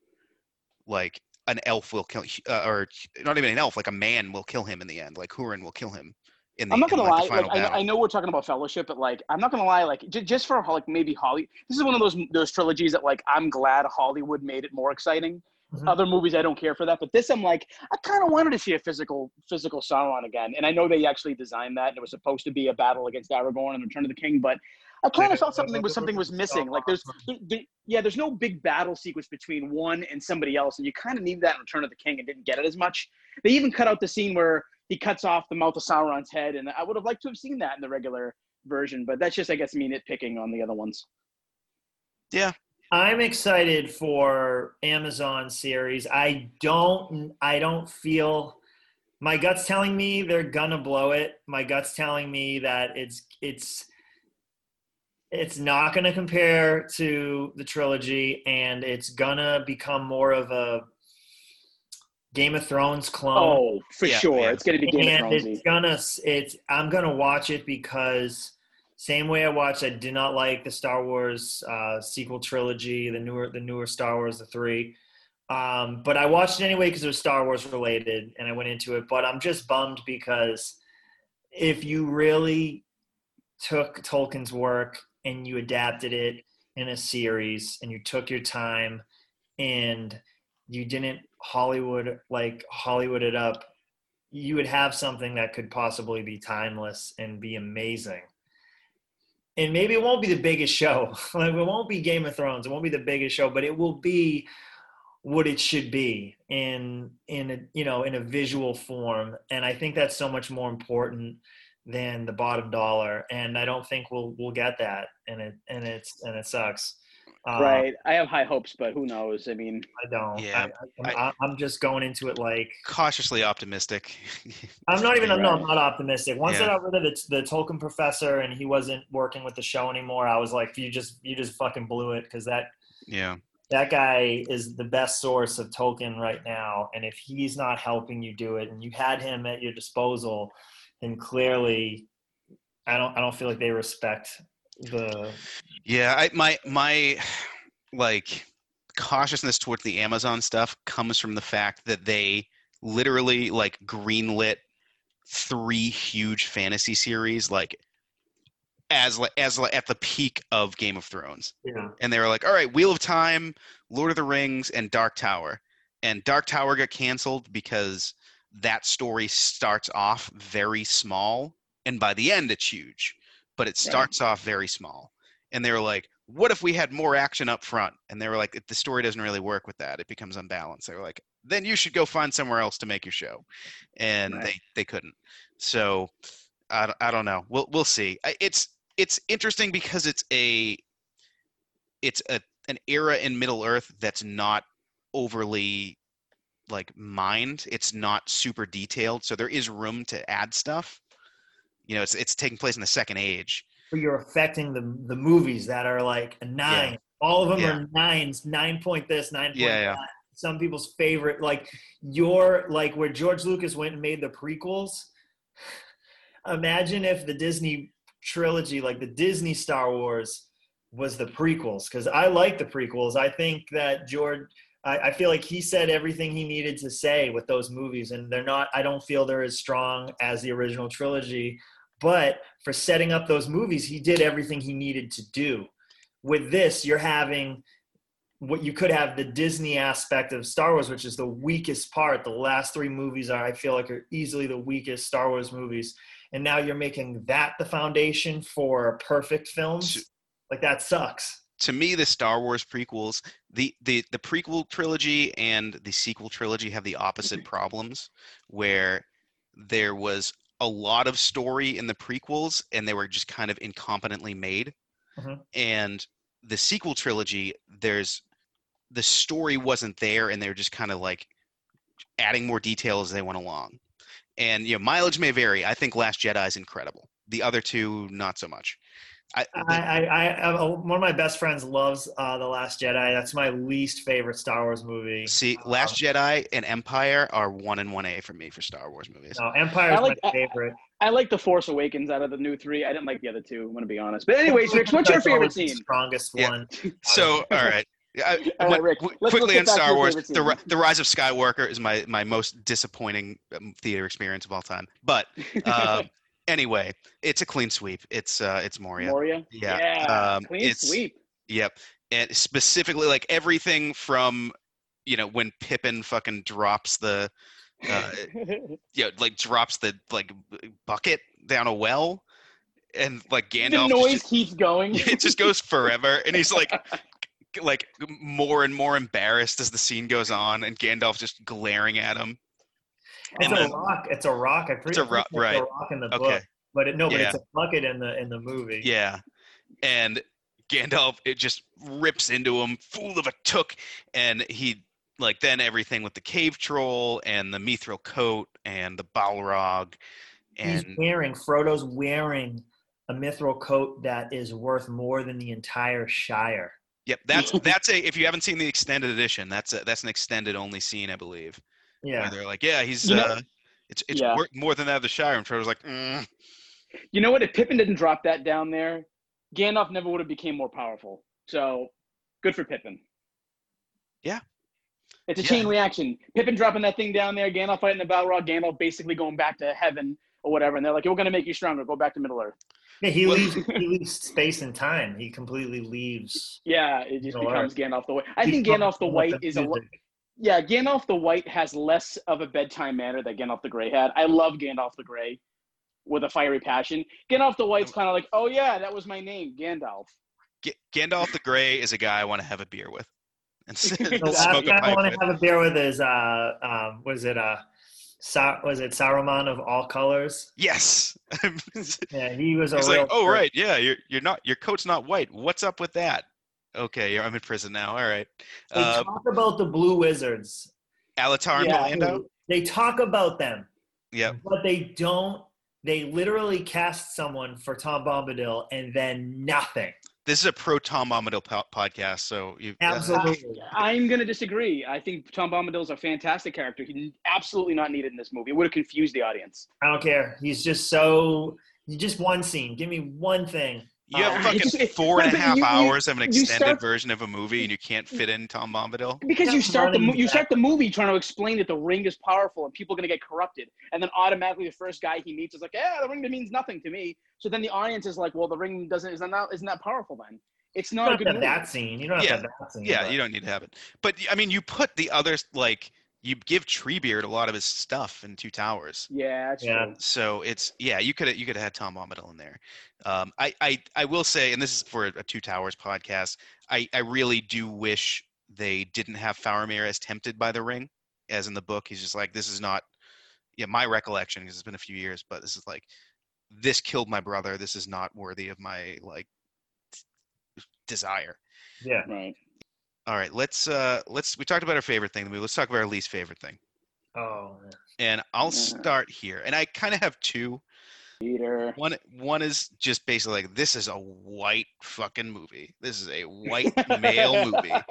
like an elf will kill uh, or not even an elf like a man will kill him in the end like Hurin will kill him in the I'm not gonna like, lie. Like, I. I know we're talking about Fellowship, but like, I'm not gonna lie. Like, j- just for like maybe Holly, this is one of those those trilogies that like I'm glad Hollywood made it more exciting. Mhm. Other movies, I don't care for that, but this, I'm like, I kind of wanted to see a physical physical Sauron again. And I know they actually designed that, and it was supposed to be a battle against Aragorn and Return of the King, but I kind of felt something was something was missing. Like, there's there- there- yeah, there's no big battle sequence between one and somebody else, and you kind of need that in Return of the King and didn't get it as much. They even cut out the scene where he cuts off the mouth of Sauron's head, and I would have liked to have seen that in the regular version, but that's just, I guess, me nitpicking on the other ones. I'm excited for Amazon series. I don't I don't feel my gut's telling me they're gonna blow it. My gut's telling me that it's it's it's not gonna compare to the trilogy and it's gonna become more of a Game of Thrones clone Oh, for Yeah, sure. yeah. It's going to be Game of Thrones. it's gonna it's i'm gonna watch it because same way i watched i did not like the star wars uh, sequel trilogy the newer the newer star wars the three um, but i watched it anyway because it was star wars related and i went into it but i'm just bummed because if you really took tolkien's work and you adapted it in a series and you took your time and you didn't hollywood like hollywood it up you would have something that could possibly be timeless and be amazing. And maybe it won't be the biggest show. (laughs) like it won't be Game of Thrones. It won't be the biggest show, but it will be what it should be in in a, you know in a visual form. And I think that's so much more important than the bottom dollar. And I don't think we'll we'll get that. And it and it's and it sucks. Uh, right. I have high hopes, but who knows? I mean, I don't. Yeah, I, I, I'm just going into it like Cautiously optimistic. (laughs) I'm not even. No, I'm not optimistic. Once Yeah. I got rid of the, the Tolkien professor and he wasn't working with the show anymore, I was like, you just you just fucking blew it because that yeah. that guy is the best source of Tolkien right now. And if he's not helping you do it, and you had him at your disposal, then clearly, I don't I don't feel like they respect the. Yeah, I my my like cautiousness towards the Amazon stuff comes from the fact that they literally like greenlit three huge fantasy series like as as at the peak of Game of Thrones. Yeah. And they were like, "All right, Wheel of Time, Lord of the Rings, and Dark Tower." And Dark Tower got canceled because that story starts off very small and by the end it's huge, but it starts off very small and they were like, "What if we had more action up front?" And they were like, "The story doesn't really work with that. It becomes unbalanced." They were like, "Then you should go find somewhere else to make your show," and Right. they they couldn't. So I, don't- I don't know. We'll we'll see. It's it's interesting because it's a it's a an era in Middle Earth that's not overly like mind. It's not super detailed, so there is room to add stuff. You know, it's it's taking place in the second age. But you're affecting the the movies that are like a nine. All of them Yeah. are nines, nine point this, nine point Yeah, yeah. that. Some people's favorite, like your like where George Lucas went and made the prequels. Imagine if the Disney trilogy, like the Disney Star Wars, was the prequels. Because I like the prequels. I think that George I, I feel like he said everything he needed to say with those movies, and they're not. I don't feel they're as strong as the original trilogy, but for setting up those movies, he did everything he needed to do. With this, you're having what you could have the Disney aspect of Star Wars, which is the weakest part. The last three movies are, I feel like, are easily the weakest Star Wars movies, and now you're making that the foundation for perfect films. Like that sucks. to me the star wars prequels the, the the prequel trilogy and the sequel trilogy have the opposite (clears throat) problems where there was a lot of story in the prequels and they were just kind of incompetently made. Mhm. and the sequel trilogy there's the story wasn't there and they're just kind of like adding more detail as they went along. And you know mileage may vary. I think last jedi is incredible. The other two not so much I, I, I, I, I one of my best friends loves uh, the Last Jedi. That's my least favorite Star Wars movie. See, Last Jedi and Empire are one and one A for me for Star Wars movies. No, Empire I is like- my favorite. I like the Force Awakens out of the new three. I didn't like the other two. I'm gonna be honest. But anyways, Rich, what's your favorite the scene? Strongest Yeah. one. So, all right. I, (laughs) All right, Rick, let's- quickly let's on get back to Star Wars, the, the Rise of Skywalker is my my most disappointing um, theater experience of all time. But uh, (laughs) anyway, it's a clean sweep. It's uh, it's Moria. Moria. Yeah, um, clean it's- sweep. Yep, and specifically like everything from you know when Pippin fucking drops the uh, (laughs) you know, like drops the like bucket down a well, and like Gandalf. the noise just, keeps going. (laughs) it just goes forever, and he's like (laughs) like more and more embarrassed as the scene goes on, and Gandalf just glaring at him. It's And a then- rock. It's a rock. I pre- It's a rock, it's right. a rock in the Okay, book, but it, no, but Yeah. it's a bucket in the in the movie. yeah, and Gandalf it just rips into him, fool of a took, and he like then everything with the cave troll and the mithril coat and the Balrog, He's wearing Frodo's wearing a mithril coat that is worth more than the entire Shire. Yep, that's that's a. If you haven't seen the extended edition, that's a, that's an extended only scene, I believe. Yeah. Where they're like, yeah, he's You know- uh, it's it's Yeah. wor- more than that of the Shire, and Frodo's like, mm. You know what? If Pippin didn't drop that down there, Gandalf never would have became more powerful. So, good for Pippin. Yeah. It's a Yeah. chain reaction. Pippin dropping that thing down there, Gandalf fighting the Balrog, Gandalf basically going back to heaven or whatever, and they're like, "We're gonna make you stronger. Go back to Middle Earth." Yeah, he leaves. he leaves space and time. He completely leaves. Yeah, it just Middle becomes Gandalf the White. I he think comes Gandalf the White is a lo- music. Yeah. Gandalf the White has less of a bedtime manner that Gandalf the Gray had. I love Gandalf the Gray with a fiery passion. Gandalf the White's kind of like, "Oh yeah, that was my name, Gandalf." G- Gandalf the Grey is a guy I want to have a beer with (laughs) and (laughs) s- The smoke last a guy I want to have a beer with is uh, um, was it uh, Sa- was it Saruman of all colors? Yes. (laughs) Yeah, he was a real. like, oh prick. right, yeah, you're you're not your coat's not white. What's up with that? Okay, I'm in prison now. All right. They Uh, talk about the Blue Wizards. Alatar and Yeah. Pallando. They talk about them, Yeah. but they don't. They literally cast someone for Tom Bombadil and then nothing. This is a pro Tom Bombadil po- podcast, so you. Absolutely. I'm going to disagree. I think Tom Bombadil's a fantastic character. He's absolutely not needed in this movie. It would have confused the audience. I don't care. He's just so. Just one scene. Give me one thing. You have Uh, fucking it just- it- four and a you- you- hours of an extended start- version of a movie, and you can't fit in Tom Bombadil. Because you start the running you start the movie trying to explain that the ring is powerful and people are going to get corrupted, and then automatically the first guy he meets is like, "Yeah, the ring means nothing to me." So then the audience is like, "Well, the ring doesn't isn't that isn't that powerful then?" It's not a don't good have movie. that scene. You don't have Yeah. to have that scene. Yeah, but- you don't need to have it. But I mean, you put the others like you give Treebeard a lot of his stuff in Two Towers. Yeah, that's Yeah. true. So it's yeah, you could you could have had Tom Bombadil in there. Um, I, I I will say, and this is for a Two Towers podcast. I I really do wish they didn't have Faramir as tempted by the ring, as in the book. He's just like, this is not. Yeah, my recollection because it's been a few years, but this is like, this killed my brother. This is not worthy of my like desire. Yeah. Right. All right, let's uh let's we talked about our favorite thing. Let's talk about our least favorite thing. Oh, man. And I'll Yeah. start here. And I kind of have two. Peter. One one is just basically like this is a white fucking movie. This is a white (laughs) male movie.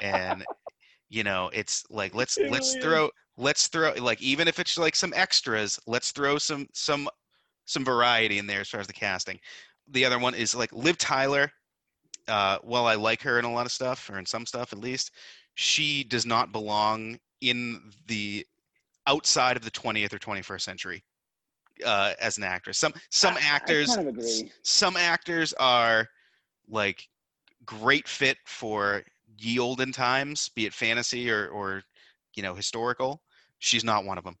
And you know, it's like let's It let's really throw let's throw like even if it's like some extras, let's throw some some some variety in there as far as the casting. The other one is like Liv Tyler. Uh, while I like her in a lot of stuff, or in some stuff at least, she does not belong in the outside of the 20th or 21st century uh, as an actress. Some some I- actors I kind of agree. some actors are like great fit for ye olden times, be it fantasy or or you know historical. She's not one of them.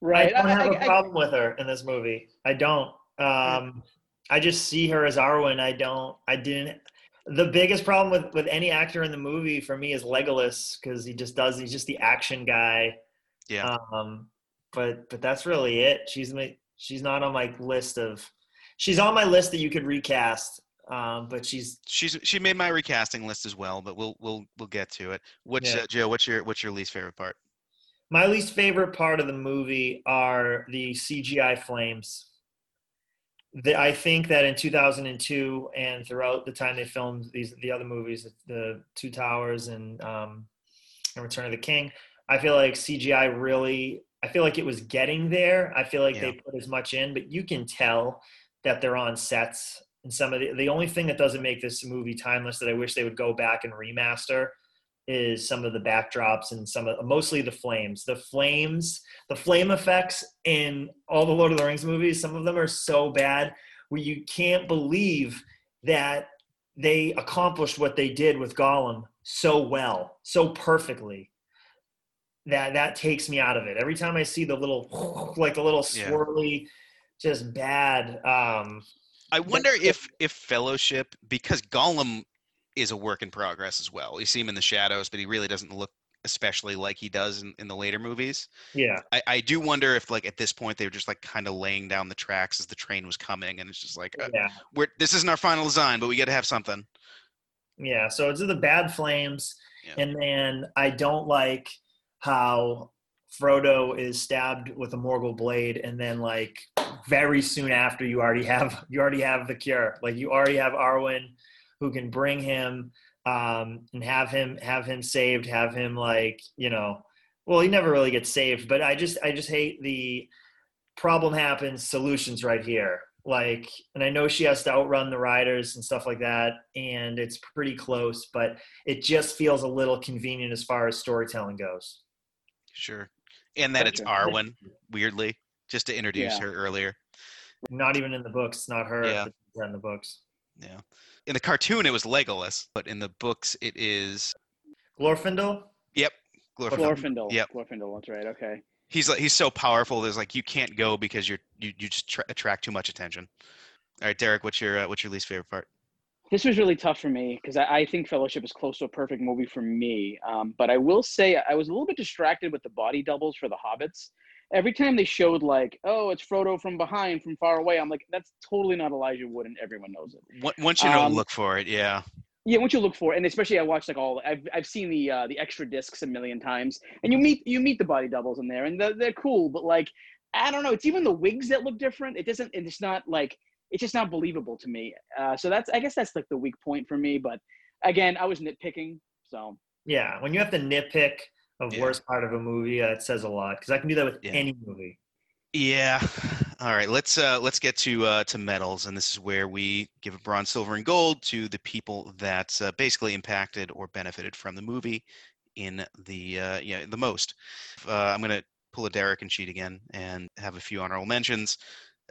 Right. I don't I- have I- a I- problem with her in this movie. I don't. Um, I just see her as Arwen. I don't. I didn't. The biggest problem with with any actor in the movie for me is Legolas because he just does. He's just the action guy. Yeah. Um, but but that's really it. She's my. She's not on my list of. She's on my list that you could recast. Um, but she's She's she made my recasting list as well, but we'll we'll we'll get to it. What's Yeah. uh, Joe? What's your what's your least favorite part? My least favorite part of the movie are the CGI flames. The, I think that in 2002 and throughout the time they filmed these the other movies, the Two Towers and um, and Return of the King, I feel like CGI really. I feel like it was getting there. I feel like they put as much in, but you can tell that they're on sets. And some of the the only thing that doesn't make this movie timeless that I wish they would go back and remaster is some of the backdrops and some of mostly the flames. The flames, the flame effects in all the Lord of the Rings movies, some of them are so bad where you can't believe that they accomplished what they did with Gollum so well, so perfectly. That that takes me out of it. Every time I see the little (laughs) like the little Yeah. swirly just bad um I wonder if if Fellowship because Gollum is a work in progress as well. You see him in the shadows, but he really doesn't look especially like he does in, in the later movies. yeah. I, I do wonder if like at this point they were just like kind of laying down the tracks as the train was coming, and it's just like uh, Yeah. we're this isn't our final design, but we got to have something. Yeah, so it's the bad flames, Yeah. and then I don't like how Frodo is stabbed with a Morgul blade, and then like very soon after, you already have you already have the cure. Like you already have Arwen, who can bring him um, and have him have him saved, have him like you know. Well, he never really gets saved, but I just I just hate the problem happens, solutions right here. Like, and I know she has to outrun the riders and stuff like that, and it's pretty close, but it just feels a little convenient as far as storytelling goes. Sure, and that it's Arwen weirdly just to introduce Yeah. her earlier. Not even in the books. Not her Yeah. in the books. Yeah, in the cartoon it was Legolas, but in the books it is Glorfindel? yep. Glorfindel. Glorfindel. Yep. Glorfindel. That's right. Okay. He's like he's so powerful. There's like you can't go because you're you, you just tra- attract too much attention. All right, Derek, what's your uh, what's your least favorite part? This was really tough for me because I, I think Fellowship is close to a perfect movie for me. Um, but I will say I was a little bit distracted with the body doubles for the hobbits. Every time they showed like, oh, it's Frodo from behind, from far away, I'm like, that's totally not Elijah Wood, and everyone knows it. Once- Once you know, Um, look for it. Yeah, Yeah, what you look for, it, and especially I watched like all I've I've seen the uh, the extra discs a million times, and you meet you meet the body doubles in there, and they're, they're cool, but like I don't know, it's even the wigs that look different. It doesn't, it's not like it's just not believable to me. Uh, so that's I guess that's like the weak point for me. But again, I was nitpicking, so Yeah, when you have to nitpick a Yeah. worst part of a movie, uh, it says a lot because I can do that with Yeah. any movie. yeah. (laughs) All right, let's uh let's get to uh to medals, and this is where we give a bronze, silver, and gold to the people that uh, basically impacted or benefited from the movie in the uh yeah the most. Uh, I'm gonna pull a Derek and cheat again and have a few honorable mentions.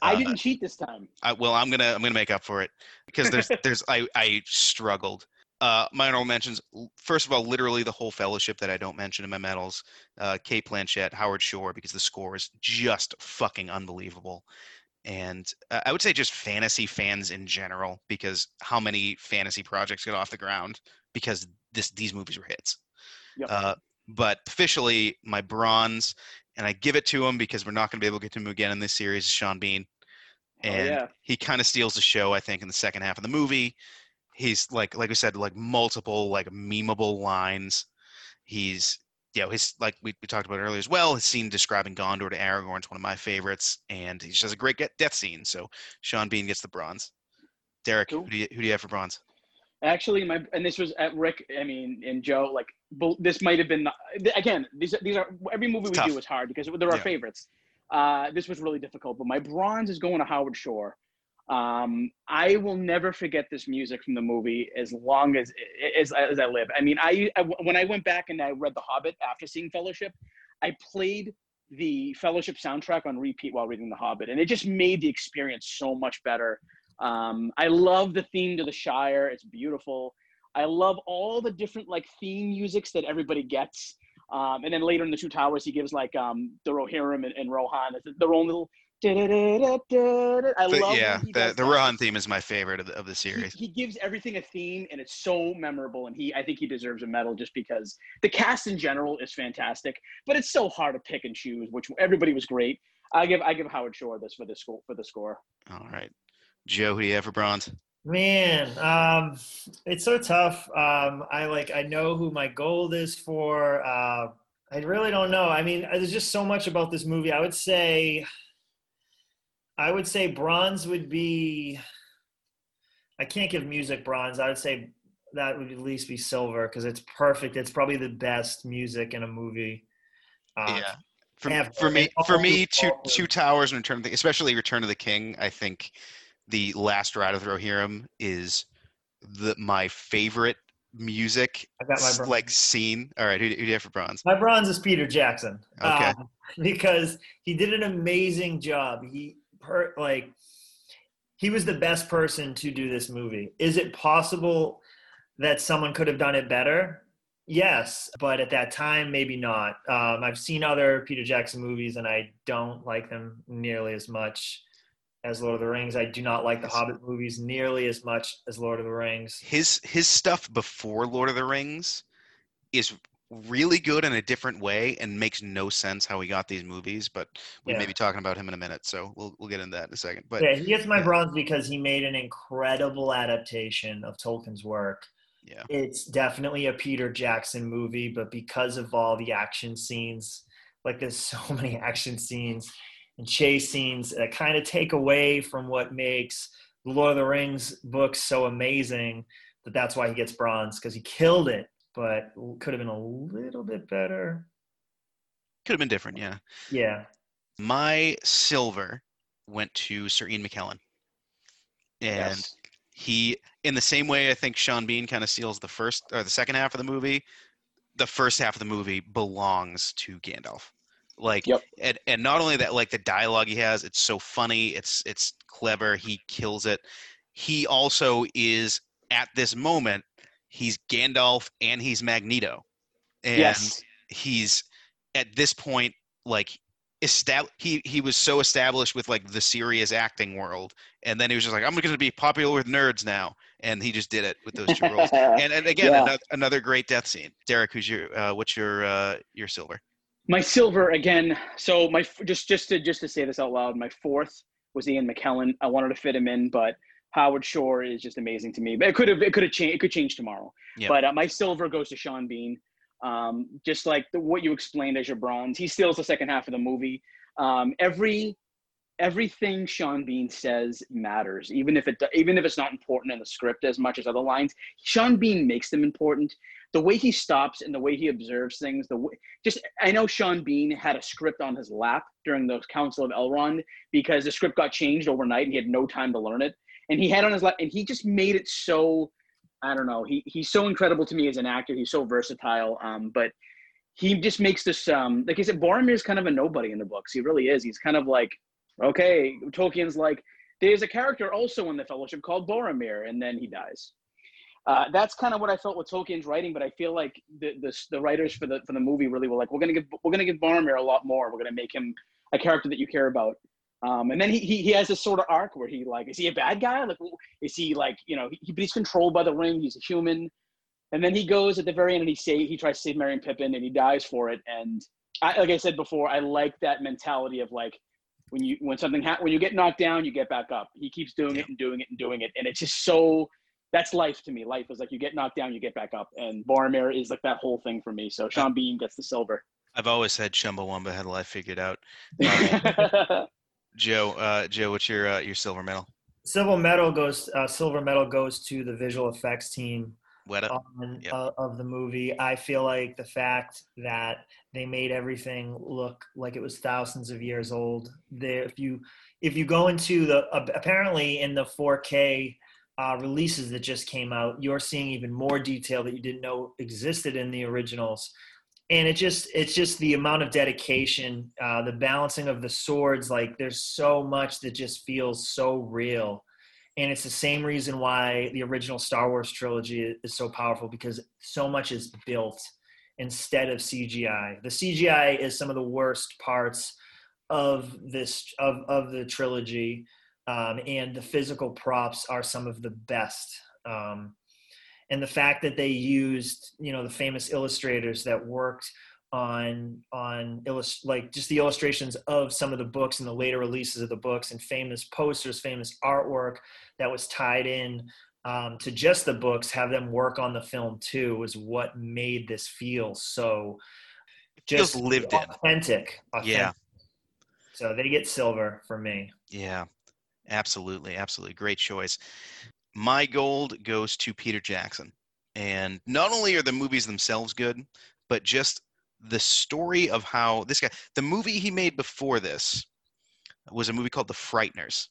I Uh, didn't cheat this time. I, well, I'm gonna I'm gonna make up for it because there's there's I I struggled. Uh, my honorable mentions. First of all, literally the whole fellowship that I don't mention in my medals. Uh, Cate Blanchett, Howard Shore, because the score is just fucking unbelievable. And uh, I would say just fantasy fans in general, because how many fantasy projects get off the ground because this these movies were hits. Yep. Uh, but officially, my bronze, and I give it to him because we're not going to be able to get to him again in this series. is Sean Bean oh and yeah, he kind of steals the show, I think, in the second half of the movie. He's like like we said like multiple like memeable lines. He's you know his like we, we talked about earlier as well. His scene describing Gondor to Aragorn is one of my favorites, and he just has a great get, death scene. So Sean Bean gets the bronze. Derek, Cool. who do you who do you have for bronze? Actually, my and this was at Rick. I mean, and Joe. Like, this might have been again. These these are every movie It's we do tough. is hard because they're our Yeah. favorites. Uh, this was really difficult, but my bronze is going to Howard Shore. Um, I will never forget this music from the movie as long as as, as I live. I mean, I, I when I went back and I read The Hobbit after seeing Fellowship, I played the Fellowship soundtrack on repeat while reading The Hobbit, and it just made the experience so much better. Um, I love the theme to the Shire; it's beautiful. I love all the different like theme musics that everybody gets. Um, and then later in the Two Towers, he gives like um, the Rohirrim and, and Rohan their own little. I But love yeah, the does the. Rohan theme is my favorite of the, of the He, series. he gives everything a theme, and it's so memorable. And he, I think he deserves a medal just because the cast in general is fantastic. But it's so hard to pick and choose. Which everybody was great. I give I give Howard Shore this for the score for the score. All right, Joe, who do you have for bronze? Man, um, it's so tough. Um, I like I know who my gold is for. Uh, I really don't know. I mean, there's just so much about this movie. I would say, I would say bronze would be. I can't give music bronze. I would say that would at least be silver because it's perfect. It's probably the best music in a movie. Uh, yeah. For, for me, for me, two all- two towers and Return of the, especially Return of the King. I think the last ride of the Rohirrim is the my favorite music I got my bronze. like scene. All right, who, do- who do you have for bronze? My bronze is Peter Jackson. Okay. Um, (laughs) because he did an amazing job. He per, like he was the best person to do this movie. Is it possible that someone could have done it better? Yes, but at that time, maybe not. Um, I've seen other Peter Jackson movies, and I don't like them nearly as much as Lord of the Rings. I do not like the Hobbit movies nearly as much as Lord of the Rings. His his stuff before Lord of the Rings is really good in a different way and makes no sense how he got these movies. But we may be talking about him in a minute, so we'll we'll get into that in a second. But yeah, he gets my yeah. bronze because he made an incredible adaptation of Tolkien's work. yeah, It's definitely a Peter Jackson movie, but because of all the action scenes, like there's so (laughs) many action scenes and chase scenes that kind of take away from what makes the Lord of the Rings books so amazing. That that's why he gets bronze because he killed it, but could have been a little bit better. could have been different. Yeah. Yeah, My silver went to Sir Ian McKellen. And Yes. he, in the same way, I think Sean Bean kind of steals the first or the second half of the movie. The first half of the movie belongs to Gandalf. Like, Yep. and, and not only that, like the dialogue he has, it's so funny, it's it's clever, he kills it. He also is at this moment, he's Gandalf and he's Magneto, and yes. he's at this point like estab- he he was so established with like the serious acting world and then he was just like i'm going to be popular with nerds now and he just did it with those two roles (laughs) and, and again Yeah. another, another great death scene derek who's your uh, what's your uh, your silver My silver again. So my just just to just to say this out loud, my fourth was Ian McKellen. I wanted to fit him in, but Howard Shore is just amazing to me. But it could have it could have changed. It could change tomorrow. Yeah. But uh, my silver goes to Sean Bean. Um, just like the, what you explained as your bronze, he steals the second half of the movie. Um, every everything Sean Bean says matters, even if it even if it's not important in the script as much as other lines. Sean Bean makes them important. The way he stops and the way he observes things, the way, just I know Sean Bean had a script on his lap during the Council of Elrond because the script got changed overnight and he had no time to learn it. And he had on his lap and he just made it so I don't know. He he's so incredible to me as an actor. He's so versatile. Um, but he just makes this um like I said, Boromir is kind of a nobody in the books. He really is. He's kind of like, okay, Tolkien's like, there's a character also in the Fellowship called Boromir, and then he dies. Uh, that's kind of what I felt with Tolkien's writing, but I feel like the, the the writers for the for the movie really were like, we're gonna give we're gonna give Boromir a lot more. We're gonna make him a character that you care about. Um, and then he, he he has this sort of arc where he like is he a bad guy? Like is he like you know he, but he's controlled by the ring. He's a human. And then he goes at the very end and he say he tries to save Merry and Pippin and he dies for it. And I, like I said before, I like that mentality of like when you when something ha- when you get knocked down, you get back up. He keeps doing it and doing it and doing it, and it's just so that's life to me. Life is like you get knocked down, you get back up, and Boromir is like that whole thing for me. So Sean Bean gets the silver. I've always said Chumbawamba had life figured out. Uh, (laughs) Joe, uh, Joe, what's your uh, your silver medal? Silver medal goes. Uh, silver medal goes to the visual effects team on, Yep. uh, of the movie. I feel like the fact that they made everything look like it was thousands of years old. There, if you if you go into the uh, apparently in the 4K uh, releases that just came out, you're seeing even more detail that you didn't know existed in the originals. And it just it's just the amount of dedication, uh, the balancing of the swords. Like there's so much that just feels so real and it's the same reason why the original Star Wars trilogy is so powerful because so much is built instead of CGI. The CGI is some of the worst parts of this of of the trilogy, um, and the physical props are some of the best. Um, and the fact that they used you know the famous illustrators that worked on on illust- like just the illustrations of some of the books and the later releases of the books and famous posters famous artwork that was tied in um, to just the books have them work on the film too was what made this feel so feels just lived in. authentic, authentic Yeah. so they get silver for me Yeah, absolutely, absolutely. Great choice. My gold goes to Peter Jackson. And not only are the movies themselves good, but just the story of how this guy, the movie he made before this was a movie called The Frighteners,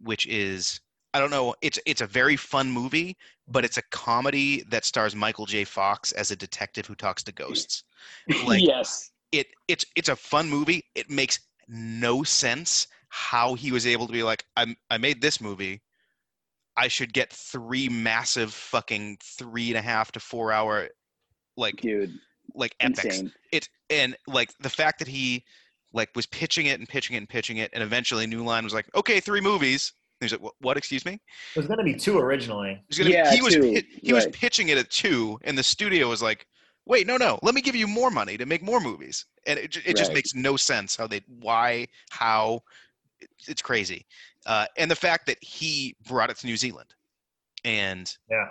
which is I don't know, it's it's a very fun movie, but it's a comedy that stars Michael J. Fox as a detective who talks to ghosts. (laughs) Like yes. it it's it's a fun movie. It makes no sense how he was able to be like, I I made this movie. I should get three massive fucking three and a half to four hour like Dude, like epics. insane. It and like the fact that he like was pitching it and pitching it and pitching it, and eventually New Line was like, okay, three movies. And he's like, what, what? Excuse me? it was going to be two originally He's gonna, Yeah, he was two, pi- he was pitching it at two, and the studio was like, "Wait, no, no, let me give you more money to make more movies." And it, ju- it just Right. makes no sense how they, why, how, it's, it's crazy. Uh, and the fact that he brought it to New Zealand, and yeah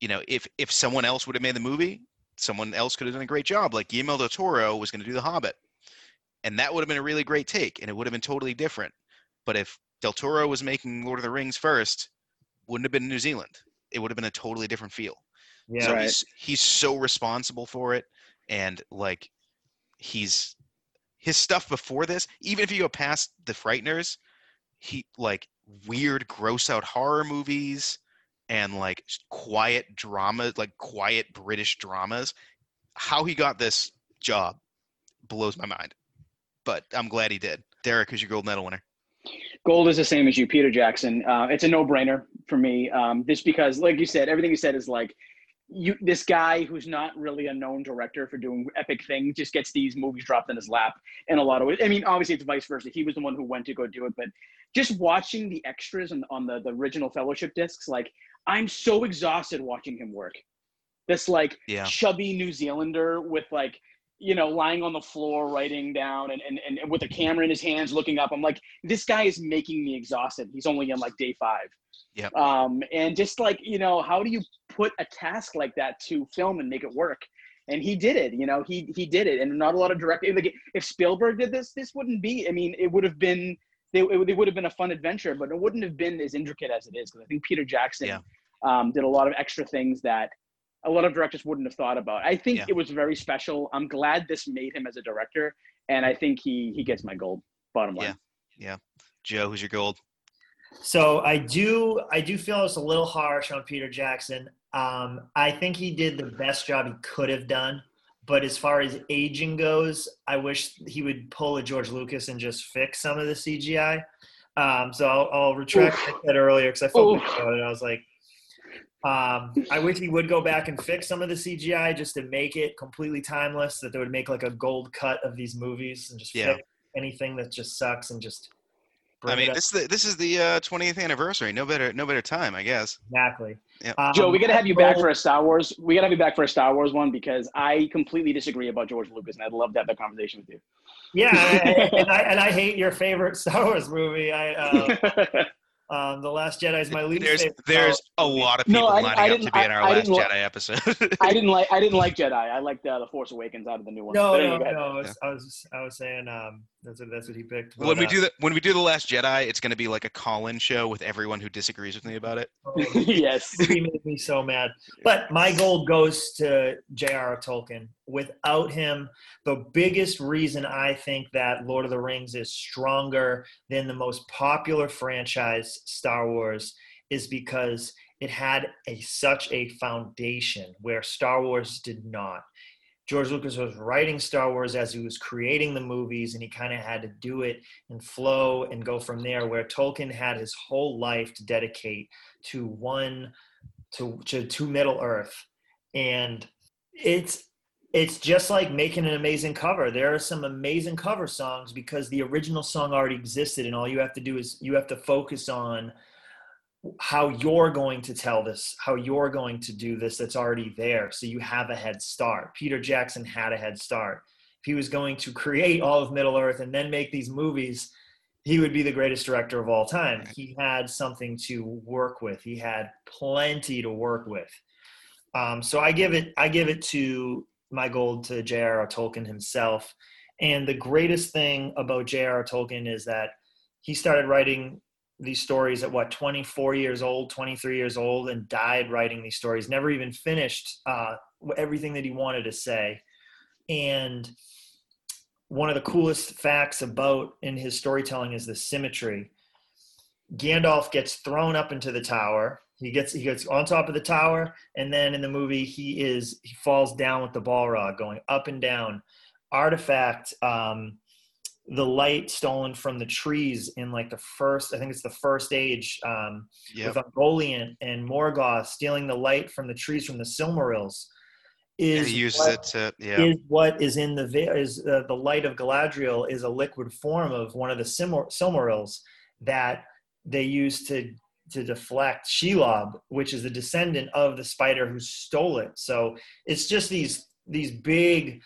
you know, if if someone else would have made the movie, someone else could have done a great job. Like Guillermo del Toro was going to do The Hobbit, and that would have been a really great take, and it would have been totally different. But if Del Toro was making Lord of the Rings first, wouldn't have been New Zealand. It would have been a totally different feel. yeah so Right. he's he's so responsible for it, and like he's his stuff before this. Even if you go past the Frighteners, he like weird, gross out horror movies and like quiet drama, like quiet British dramas. How he got this job blows my mind, but I'm glad he did. Derek, who's your gold medal winner? Gold is the same as you, Peter Jackson. Uh, it's a no-brainer for me, um, just because, like you said, everything you said is like you. This guy who's not really a known director for doing epic things just gets these movies dropped in his lap in a lot of ways. I mean, obviously it's vice versa. He was the one who went to go do it, but just watching the extras on, on the the original Fellowship discs, like I'm so exhausted watching him work. This like Yeah. chubby New Zealander with like you know lying on the floor writing down and, and and with a camera in his hands looking up i'm like this guy is making me exhausted he's only in like day five Yep. um and just like you know how do you put a task like that to film and make it work and he did it you know he he did it and not a lot of direct like if spielberg did this this wouldn't be i mean it would have been they, it, would have been a fun adventure but it wouldn't have been as intricate as it is because i think peter jackson Yeah. um, did a lot of extra things that a lot of directors wouldn't have thought about. I think Yeah. it was very special. I'm glad this made him as a director, and I think he he gets my gold. Bottom line. Yeah. Yeah. Joe, who's your gold? So I do I do feel it's a little harsh on Peter Jackson. Um, I think he did the best job he could have done. But as far as aging goes, I wish he would pull a George Lucas and just fix some of the CGI. Um, so I'll, I'll retract what I said earlier because I felt Oof. bad about it. I was like, um, I wish he would go back and fix some of the CGI just to make it completely timeless. That they would make like a gold cut of these movies and just Yeah. fix anything that just sucks and just. I bring it mean, this is the, this is the uh, 20th anniversary. No better no better time, I guess. Exactly. Yeah. Um, Joe, we gotta have you back for a Star Wars. We gotta have you back for a Star Wars one because I completely disagree about George Lucas, and I'd love to have that conversation with you. Yeah, and I, and I (laughs) hate your favorite Star Wars movie. I uh, (laughs) Um, the Last Jedi is my least There's favorite. there's a lot of No, people I- lining I up to didn't- be in our I last didn't li- Jedi episode. (laughs) I didn't like I didn't like (laughs) Jedi. I liked uh, the Force Awakens out of the new one. No, But no, anyway, go ahead. no. I was, I was, I was saying um, that's what that's what he picked. when we uh, do the when we do the last Jedi, it's going to be like a call-in show with everyone who disagrees with me about it. (laughs) yes. he made me so mad. But my gold goes to J.R.R. Tolkien. Without him, the biggest reason I think that Lord of the Rings is stronger than the most popular franchise, Star Wars, is because it had a such a foundation where Star Wars did not. George Lucas was writing Star Wars as he was creating the movies, and he kind of had to do it and flow and go from there. Where Tolkien had his whole life to dedicate to one to to, to Middle Earth, and it's it's just like making an amazing cover. There are some amazing cover songs because the original song already existed, and all you have to do is you have to focus on how you're going to tell this, how you're going to do this that's already there. So you have a head start. Peter Jackson had a head start. If he was going to create all of Middle Earth and then make these movies, he would be the greatest director of all time. He had something to work with. He had plenty to work with. Um, so I give it, I give it to my gold to J.R.R. Tolkien himself. And the greatest thing about J.R.R. Tolkien is that he started writing these stories at what 24 years old 23 years old and died writing these stories never even finished uh, everything that he wanted to say and one of the coolest facts about in his storytelling is the symmetry gandalf gets thrown up into the tower he gets he gets on top of the tower and then in the movie he is he falls down with the balrog going up and down artifact um, the light stolen from the trees in like the first i think it's the first age um, Yep. with Ungoliant and Morgoth stealing the light from the trees from the Silmarils is he uses what, it to yeah. is what is in the is uh, the light of Galadriel is a liquid form of one of the Silmar- Silmarils that they use to to deflect Shelob, which is the descendant of the spider who stole it. So it's just these these big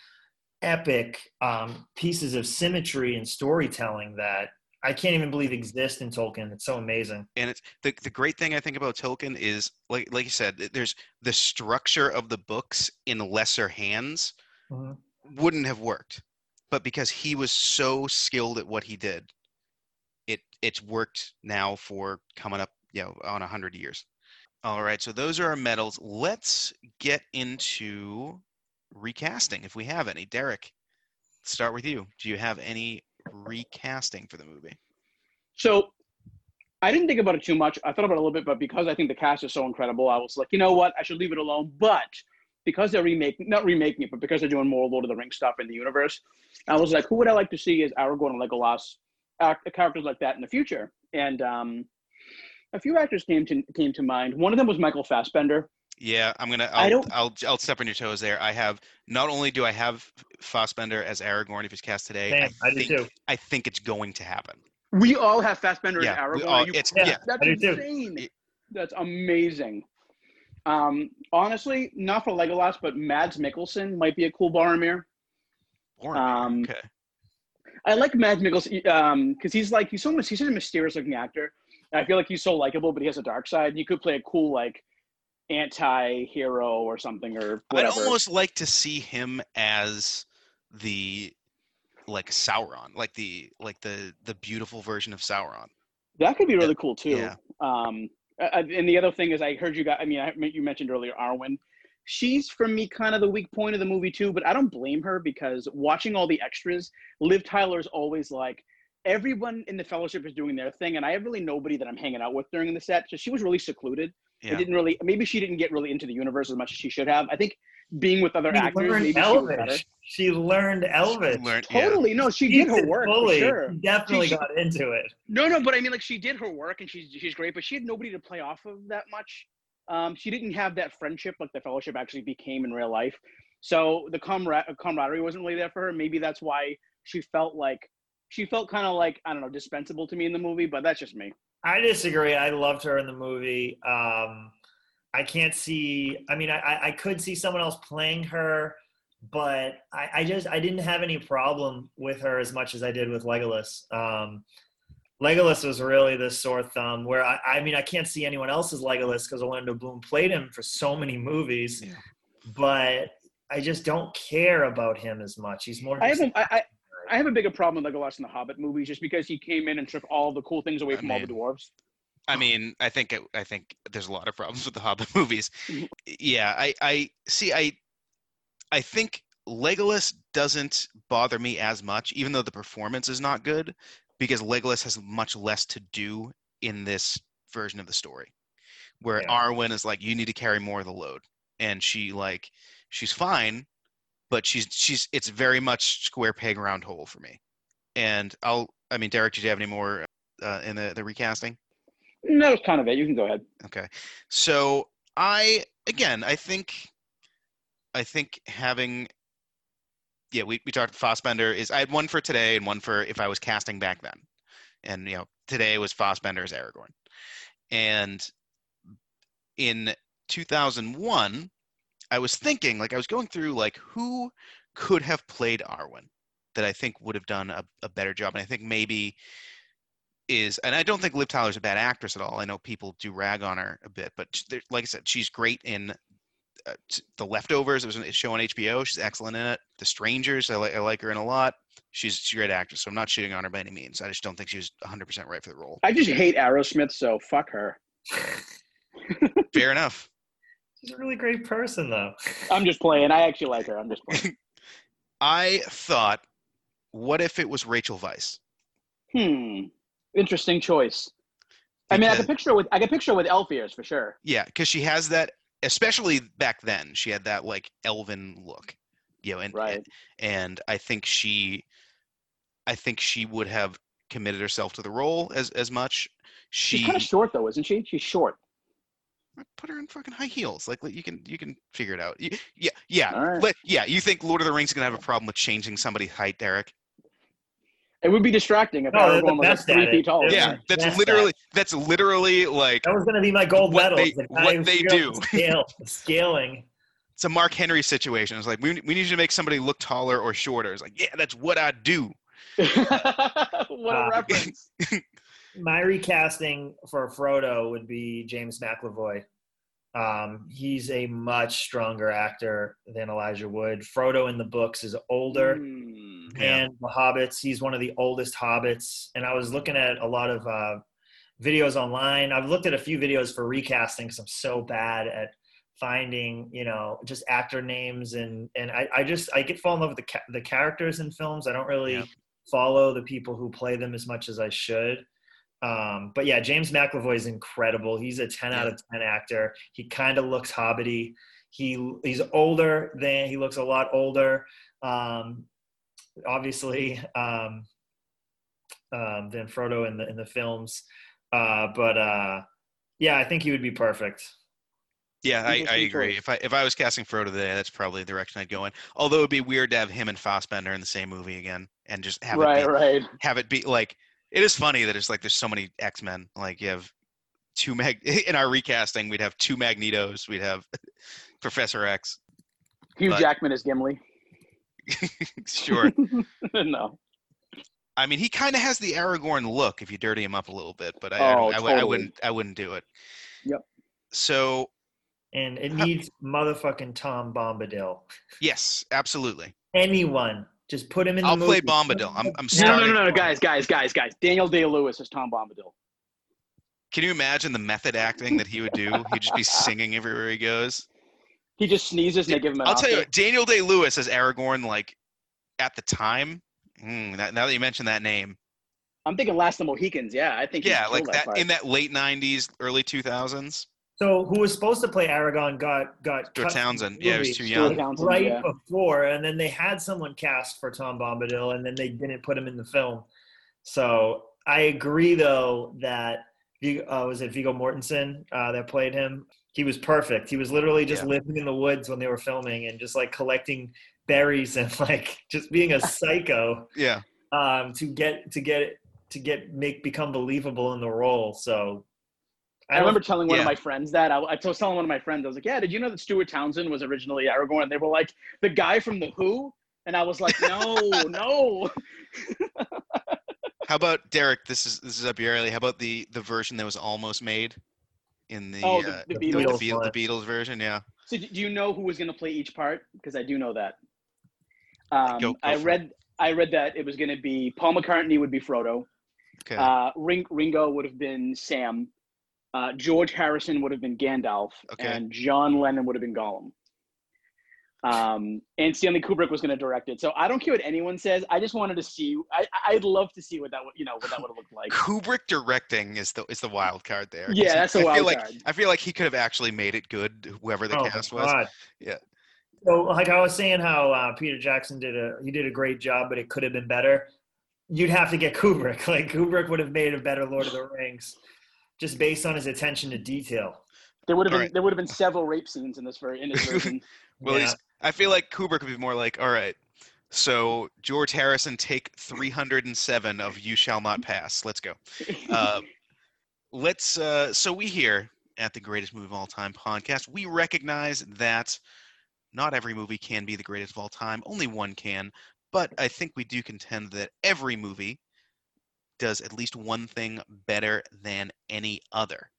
epic um, pieces of symmetry and storytelling that I can't even believe exist in Tolkien. It's so amazing. and it's the, the great thing I think about Tolkien is like like you said, there's the structure of the books in lesser hands Mhm. wouldn't have worked, but because he was so skilled at what he did, it it's worked now for coming up know on a hundred years. All right, so those are our medals. Let's get into recasting if we have any. Derek, start with you. Do you have any recasting for the movie? So I didn't think about it too much. I thought about it a little bit, but because I think the cast is so incredible, I was like, you know what? I should leave it alone. But because they're remaking, not remaking it, but because they're doing more Lord of the Rings stuff in the universe, I was like, who would I like to see as Aragorn and Legolas, act, characters like that in the future? And um, a few actors came to came to mind. One of them was Michael Fassbender. Yeah, I'm gonna. I I'll, don't- I'll I'll step on your toes there. I have not only do I have Fassbender as Aragorn if he's cast today. Same, I do think, too. I think it's going to happen. We all have Fassbender Yeah, as we Aragorn. all- you- it's Yeah. yeah. That's I do too. insane. That's amazing. Um, honestly, not for Legolas, but Mads Mikkelsen might be a cool Boromir. Boromir, Um, okay. I like Mads Mikkelsen um because he's like he's so much he's such a mysterious looking actor. I feel like he's so likable, but he has a dark side. You could play a cool like anti-hero or something or whatever. I'd almost like to see him as the like Sauron, like the like the the beautiful version of Sauron. that could be really cool too. Yeah. Um, and the other thing is, I heard you got. I mean, I, you mentioned earlier Arwen. She's for me kind of the weak point of the movie too, but I don't blame her because watching all the extras, Liv Tyler's always like everyone in the fellowship is doing their thing, and I have really nobody that I'm hanging out with during the set. So she was really secluded. I Yeah. didn't really. Maybe she didn't get really into the universe as much as she should have. I think being with other She actors, learned maybe she was better. Elvish. She learned Elvish. Learned- yeah. Totally, no, she did her work fully. for sure. She definitely She- got into it. No, no, but I mean, like she did her work and she's she's great, but she had nobody to play off of that much. Um, she didn't have that friendship like the fellowship actually became in real life. So the camar- camaraderie wasn't really there for her. Maybe that's why she felt like she felt kind of like I don't know dispensable to me in the movie. But that's just me. I disagree. I loved her in the movie. Um, I can't see. I mean, I- I, I could see someone else playing her, but I, I just I didn't have any problem with her as much as I did with Legolas. Um, Legolas was really the sore thumb. Where I, I mean, I can't see anyone else's Legolas because Orlando Bloom played him for so many movies, Yeah. but I just don't care about him as much. He's more. I have just- a, I, I, have a bigger problem with Legolas in the Hobbit movies just because he came in and took all the cool things away I from all the dwarves. I mean, I think it, I think there's a lot of problems with the Hobbit (laughs) movies. Yeah, I I see. I I think Legolas doesn't bother me as much, even though the performance is not good, because Legolas has much less to do in this version of the story, where Yeah. Arwen is like, you need to carry more of the load, and she like she's fine, but she's she's it's very much square peg round hole for me. And I'll I mean, Derek, did you have any more uh, in the the recasting? No, that's kind of it. You can go ahead. Okay. So I again I think I think having yeah, we, we talked Fassbender is I had one for today and one for if I was casting back then. And you know, today was Fassbender as Aragorn. And in 2001, I was thinking like I was going through like who could have played Arwen that I think would have done a, a better job. And I think maybe is, and I don't think Liv Tyler's a bad actress at all. I know people do rag on her a bit, but there- like I said, she's great in uh, The Leftovers. It was a show on HBO. She's excellent in it. The Strangers, I like I like her in a lot. She's, she's a great actress, so I'm not shooting on her by any means. I just don't think she was 100% right for the role. I just hate Aerosmith, so fuck her. Fair enough. She's a really great person, though. (laughs) I'm just playing. I actually like her. I'm just playing. (laughs) I thought, what if it was Rachel Weisz? Hmm. Interesting choice. I mean, I Because- can picture with I can picture with elf ears for sure. Yeah, because she has that, especially back then, she had that like elven look, you know, and Right. and I think she, I think she would have committed herself to the role as as much. She's kind of short though, isn't she? She's short. Put her in fucking high heels, like like, you can you can figure it out. You- Yeah, yeah, All right. let- yeah. You think Lord of the Rings is gonna have a problem with changing somebody's height, Derek? It would be distracting if No, they're the Aragorn like three feet tall. Yeah, that's best at literally that's literally like That was going to be my gold What medal. they- the what they do. the Scale, scaling. (laughs) it's a Mark Henry situation. It's like we we need you to make somebody look taller or shorter. It's like yeah, that's what I do. (laughs) what a Uh, reference. (laughs) My recasting for Frodo would be James McAvoy. Um, he's a much stronger actor than Elijah Wood. Frodo in the books is older. Hmm. Yeah. and the hobbits he's one of the oldest hobbits and i was looking at a lot of uh, videos online i've looked at a few videos for recasting because i'm so bad at finding you know just actor names and and i, I just i get fall in love with the, ca- the characters in films i don't really Yeah. follow the people who play them as much as i should um, but yeah james mcavoy is incredible he's a 10 out of 10 actor he kind of looks hobbity he he's older than he looks a lot older um, obviously um, um, than Frodo in the in the films. Uh, but uh, yeah, I think he would be perfect. Yeah, I, I agree. choice. If I if I was casting Frodo today, that's probably the direction I'd go in. Although it'd be weird to have him and Fassbender in the same movie again, and just have Right, it be, right. have it be like it is funny that it's like there's so many X Men. Like you have two Mag (laughs) in our recasting, we'd have two Magnetos, we'd have (laughs) Professor X. Hugh But- Jackman is Gimli. (laughs) sure. no. I mean, he kind of has the Aragorn look if you dirty him up a little bit, but I, I, Oh, don't- I, would- I totally. wouldn't I wouldn't do it. Yep. So And it Huh. needs motherfucking Tom Bombadil. yes, absolutely. Anyone, just put him in. I'll play movie. Bombadil. I'm I'm No, no, no, no, guys, guys, guys, guys. Daniel Day Lewis is Tom Bombadil. Can you imagine the method acting that he would do? He'd just be singing everywhere he goes. He just sneezes and they give him an I'll tell you, what, Daniel Day Lewis as Aragorn, like at the time. mm, that, now that you mention that name, I'm thinking Last of the Mohicans. Yeah, I think. yeah, like that part. in that late '90s, early 2000s. So who was supposed to play Aragorn got got Stuart cut from Townsend. Yeah, he was too young. Townsend, right yeah. before, and then they had someone cast for Tom Bombadil, and then they didn't put him in the film. So I agree, though, that uh, was it Viggo Mortensen uh, that played him? He was perfect. He was literally just Yeah. living in the woods when they were filming and just like collecting berries and (laughs) like just being a psycho (laughs) Yeah, um, to get to get to get make become believable in the role. So I remember telling one yeah. of my friends that. I, I was telling one of my friends, I was like, "Yeah, did you know that Stuart Townsend was originally Aragorn?" And they were like, "The guy from the Who," and I was like, "No, (laughs) no." (laughs) How about Derek? This is this is up your alley. How about the the version that was almost made in the Oh, the- uh, the the, Beatles Beatles, the Beatles version? Yeah. So do you know who was going to play each part? Because I do know that. Um, Go- go I for it. read I read that it was going to be Paul McCartney would be Frodo. Okay. Uh, Ring, Ringo would have been Sam. Uh, George Harrison would have been Gandalf, Okay. and John Lennon would have been Gollum. Um, and Stanley Kubrick was going to direct it. So I don't care what anyone says. I just wanted to see. I, I'd love to see what that would, you know, what that would have looked like. Kubrick directing is the is the wild card there. Yeah, that's a I wild feel like card. I feel like he could have actually made it good, whoever the Oh, cast was. God. Yeah. So, like I was saying, how uh, Peter Jackson did a he did a great job, but it could have been better. You'd have to get Kubrick. (laughs) Like Kubrick would have made a better Lord of the Rings, just based on his attention to detail. There would have been Alright. there would have been several rape scenes in this very in this (laughs) version. Well, Yeah. I feel like Kubrick could be more like, all right, so George Harrison, take 307 of You Shall Not Pass. Let's go. (laughs) Uh, let's. Uh, so we here at the Greatest Movie of All Time podcast, we recognize that not every movie can be the greatest of all time. Only one can. But I think we do contend that every movie does at least one thing better than any other.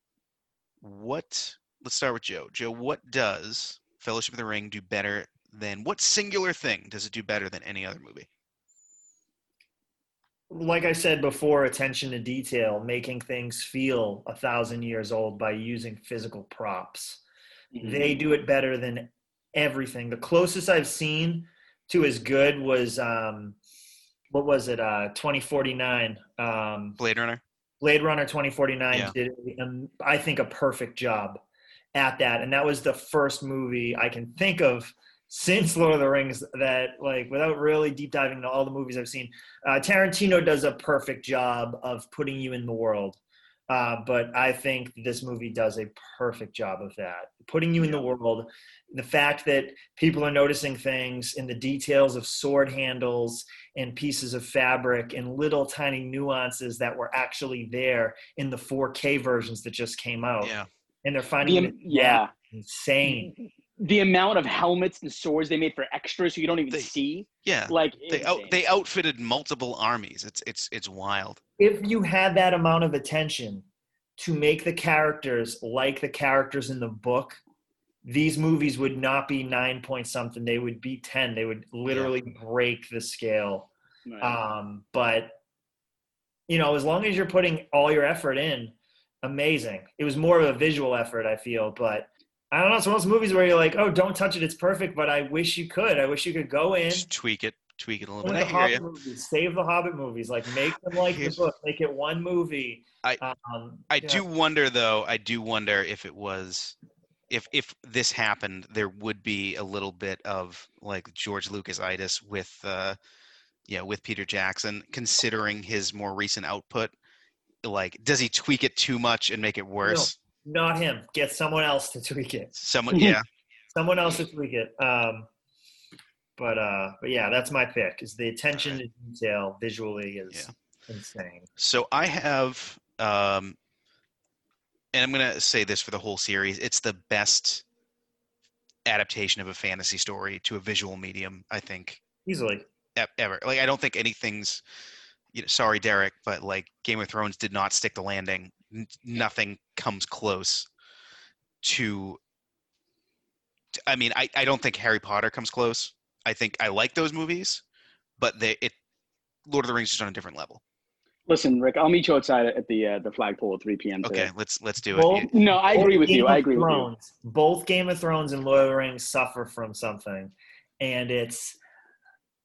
What? Let's start with Joe. Joe, what does Fellowship of the Ring do better than what singular thing does it do better than any other movie? like I said before, attention to detail, making things feel a thousand years old by using physical props. They do it better than everything. The closest I've seen to as good was um, what was it? Uh, 2049. Um, Blade Runner. Blade Runner 2049 Yeah. did, um, I think, a perfect job at that, and that was the first movie I can think of since (laughs) Lord of the Rings that, like, without really deep diving into all the movies I've seen, uh, Tarantino does a perfect job of putting you in the world. Uh, but I think this movie does a perfect job of that, putting you in the world. The fact that people are noticing things in the details of sword handles and pieces of fabric and little tiny nuances that were actually there in the 4K versions that just came out. Yeah. And they're finding am- it yeah. insane. The amount of helmets and swords they made for extras, so you don't even They- see. Yeah. Like They out, they outfitted multiple armies. It's it's it's wild. If you had that amount of attention to make the characters like the characters in the book, these movies would not be nine point something. They would be 10. They would literally break the scale. Right. Um, but you know, as long as you're putting all your effort in, amazing. It was more of a visual effort, I feel, but I don't know. It's one of those movies where you're like, "Oh, don't touch it; it's perfect." But I wish you could. I wish you could go in. Just tweak it, tweak it a little bit. the Hobbit movies, save the Hobbit movies. Like make them like the book. Make it one movie. I- um, I yeah. do wonder though. I do wonder if it was, if if this happened, there would be a little bit of like George Lucas itis with, uh, yeah, with Peter Jackson, considering his more recent output. Like, does he tweak it too much and make it worse? No, Not him. Get someone else to tweak it. Someone, yeah. (laughs) Someone else to tweak it. Um, but uh, but yeah, that's my pick. Is the attention to detail visually is insane. So I have, um, and I'm gonna say this for the whole series. It's the best adaptation of a fantasy story to a visual medium. I think Easily. ever. Like I don't think anything's. You know, sorry, Derek, but like Game of Thrones did not stick the landing. N- nothing comes close to. I mean, I, I don't think Harry Potter comes close. I think I like those movies, but they it Lord of the Rings is on a different level. Listen, Rick, I'll meet you outside at the uh, the flagpole at 3 p.m. Okay, let's let's do Well, it. No, I agree Both with you. I of agree with you. Both Game of Thrones and Lord of the Rings suffer from something, and it's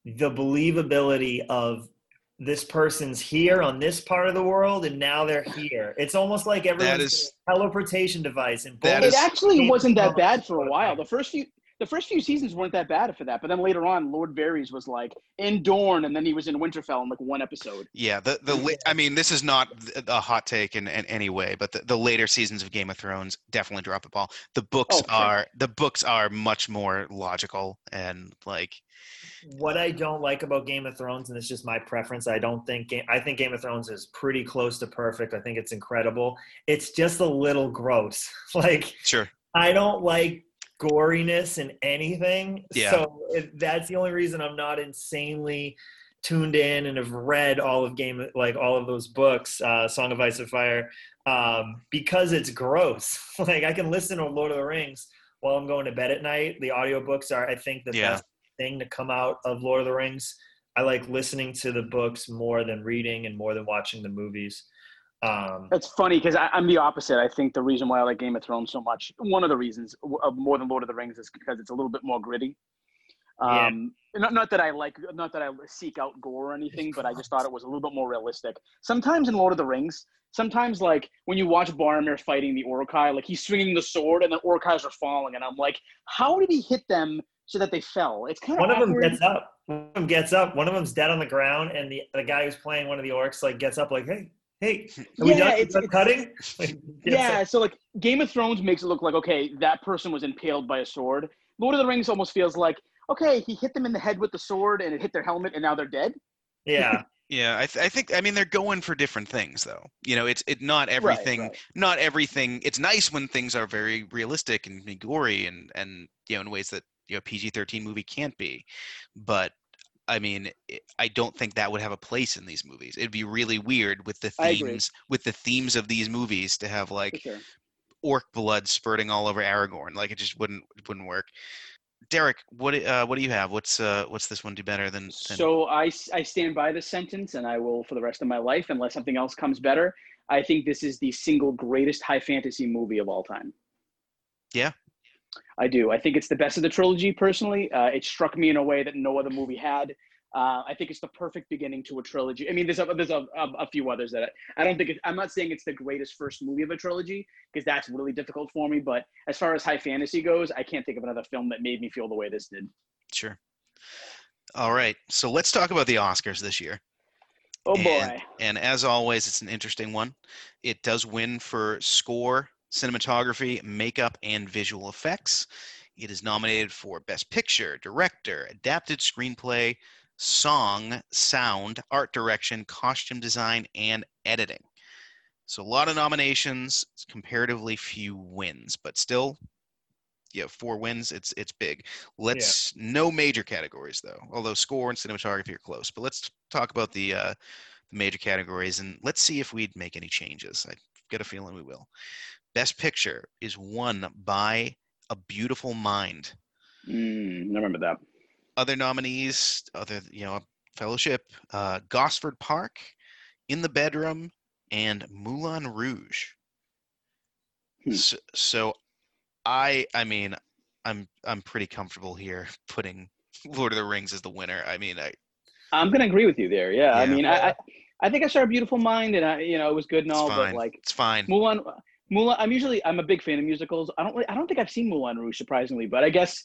the believability of this person's here on this part of the world, and now they're here. It's almost like everyone's is- got a teleportation device. And that It is- actually wasn't that bad for a while. The first few the first few seasons weren't that bad for that, but then later on, Lord Varys was like in Dorne, and then he was in Winterfell in like one episode. Yeah, the the la- I mean, this is not a hot take in, in any way, but the, the later seasons of Game of Thrones definitely drop the ball. The books Oh, for sure. are the books are much more logical and like what I don't like about Game of Thrones, and it's just my preference, I don't think I think Game of Thrones is pretty close to perfect. I think it's incredible. It's just a little gross. (laughs) like sure. I don't like goriness in anything. Yeah. So it, that's the only reason I'm not insanely tuned in and have read all of game like all of those books, uh, Song of Ice and Fire, um, because it's gross. (laughs) like I can listen to Lord of the Rings while I'm going to bed at night. The audiobooks are, I think, the Yeah. best thing to come out of Lord of the Rings. I like listening to the books more than reading and more than watching the movies. Um, That's funny because I'm the opposite. I think the reason why I like Game of Thrones so much, one of the reasons of more than Lord of the Rings, is because it's a little bit more gritty. Yeah. Um, not, not that I like, not that I seek out gore or anything, but I just thought it was a little bit more realistic. Sometimes in Lord of the Rings, sometimes like when you watch Boromir fighting the Uruk-hai, like he's swinging the sword and the Uruk-hais are falling, and I'm like, how did he hit them so that they fell? It's kind of one of them gets up. One of them gets up. One of them's dead on the ground, and the, the guy who's playing one of the orcs like gets up, like, "Hey, hey, are we Yeah, done? it's- Done it's- cutting?" Like, (laughs) Yeah, up. so like Game of Thrones makes it look like okay, that person was impaled by a sword. Lord of the Rings almost feels like okay, he hit them in the head with the sword and it hit their helmet and now they're dead. yeah. (laughs) Yeah, I, th- I think I mean they're going for different things though. You know, it's it not everything. right. Not everything. It's nice when things are very realistic and gory and and you know in ways that you know PG thirteen movie can't be. But I mean, I don't think that would have a place in these movies. It'd be really weird with the themes with the themes of these movies to have like sure. orc blood spurting all over Aragorn. Like it just wouldn't it wouldn't work. Derek, what do- uh, what do you have? What's uh what's this one do better than? than So I stand by this sentence and I will for the rest of my life unless something else comes better. I think this is the single greatest high fantasy movie of all time. Yeah. I do. I think it's the best of the trilogy personally. Uh, it struck me in a way that no other movie had. Uh, I think it's the perfect beginning to a trilogy. I mean, there's a, there's a, a, a few others that I, I don't think it, I'm not saying it's the greatest first movie of a trilogy because that's really difficult for me. But as far as high fantasy goes, I can't think of another film that made me feel the way this did. Sure. All right. So let's talk about the Oscars this year. Oh boy. And- And as always, it's an interesting one. It does win for score, cinematography, makeup, and visual effects. It is nominated for Best Picture, Director, Adapted Screenplay, Song, Sound, Art Direction, Costume Design, and Editing. So a lot of nominations, comparatively few wins, but still, yeah, four wins. It's it's big. Let's no major categories though, although score and cinematography are close. But let's talk about the uh, the major categories and let's see if we'd make any changes. I get a feeling we will. Best Picture is won by A Beautiful Mind. Mm, I remember that. Other nominees, other you know, Fellowship, uh, Gosford Park, In the Bedroom, and Moulin Rouge. Hmm. So, so, I, I mean, I'm I'm pretty comfortable here (laughs) putting Lord of the Rings as the winner. I mean, I I'm gonna agree with you there. Yeah, I Yeah. mean, I, I I think I saw a beautiful mind, and I you know it was good and it's all, fine. but like it's fine. Moulin, Moulin. I'm usually I'm a big fan of musicals. I don't really, I don't think I've seen Moulin Rouge surprisingly, but I guess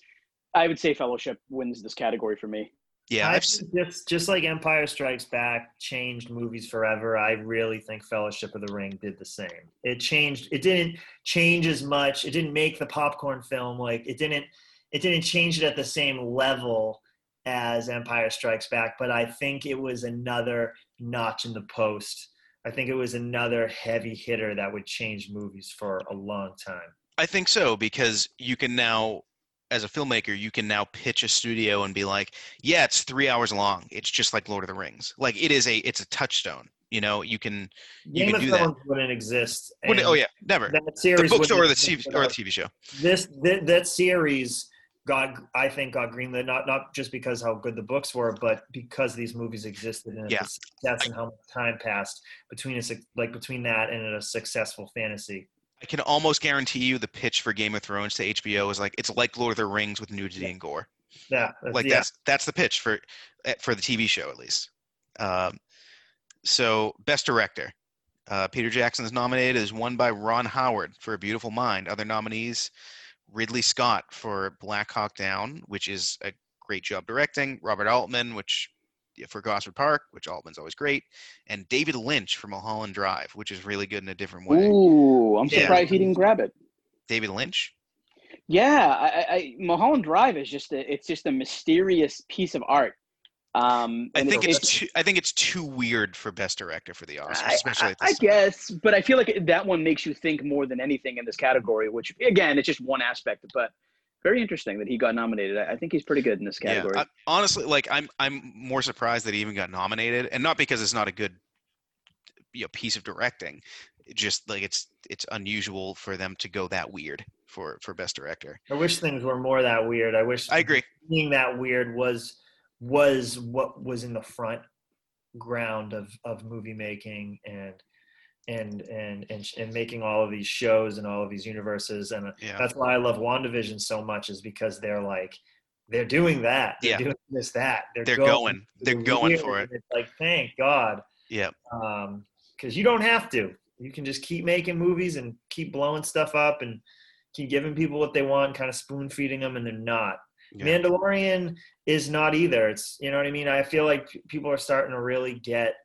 I would say Fellowship wins this category for me. Yeah, I I've just just like Empire Strikes Back changed movies forever. I really think Fellowship of the Ring did the same. It changed. It didn't change as much. It didn't make the popcorn film like it didn't. It didn't change it at the same level as Empire Strikes Back. But I think it was another notch in the post. I think it was another heavy hitter that would change movies for a long time. I think so because you can now, as a filmmaker, you can now pitch a studio and be like, yeah, it's three hours long. It's just like Lord of the Rings. Like it is a, it's a touchstone. You know, you can. You Game can do that. Wouldn't exist. wouldn't- oh yeah, never. that The series books or the TV or the TV show. this that, that series got i think got greenlit not not just because how good the books were but because these movies existed and Yeah. success and how much time passed between a like between that and a successful fantasy I can almost guarantee you the pitch for Game of Thrones to HBO is like it's like Lord of the Rings with nudity Yeah. and gore. yeah that's- like yeah that's that's the pitch for eh, for the TV show at least. Um, so best director, uh, Peter Jackson is nominated is won by Ron Howard for A Beautiful Mind. Other nominees, Ridley Scott for Black Hawk Down, which is a great job directing. Robert Altman, which for Gosford Park, which Altman's always great, and David Lynch for Mulholland Drive, which is really good in a different way. Ooh, I'm Yeah. surprised he didn't grab it. David Lynch. Yeah, I, I, Mulholland Drive is just a, it's just a mysterious piece of art. Um, I think it's too, I think it's too weird for best director for the Oscars, I, especially I, at I time. guess, but I feel like that one makes you think more than anything in this category. Which again, it's just one aspect, but very interesting that he got nominated. I I think he's pretty good in this category. Yeah, I, honestly, like I'm I'm more surprised that he even got nominated, and not because it's not a good you know, piece of directing. It just like it's it's unusual for them to go that weird for for best director. I wish things were more that weird. I wish I agree. being that weird was was what was in the front ground of of movie making and and and and and making all of these shows and all of these universes and Yeah. that's why I love WandaVision so much is because they're like they're doing that. They're Yeah. doing this that. They're, They're going. They're going for it. It's like thank God. Yeah. Um because you don't have to. You can just keep making movies and keep blowing stuff up and keep giving people what they want, kind of spoon feeding them, and they're not. Yeah. Mandalorian is not either. It's you know what I mean. I feel like people are starting to really get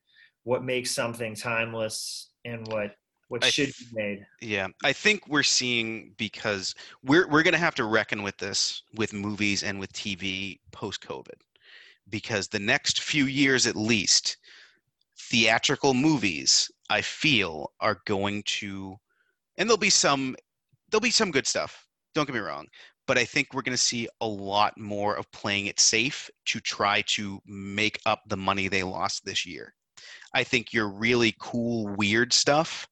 what makes something timeless and what what I should th- be made. Yeah, I think we're seeing because we're we're gonna have to reckon with this with movies and with TV post COVID, because the next few years at least, theatrical movies I feel are going to, and there'll be some there'll be some good stuff. Don't get me wrong, but I think we're gonna see a lot more of playing it safe to try to make up the money they lost this year. I think your really cool weird stuff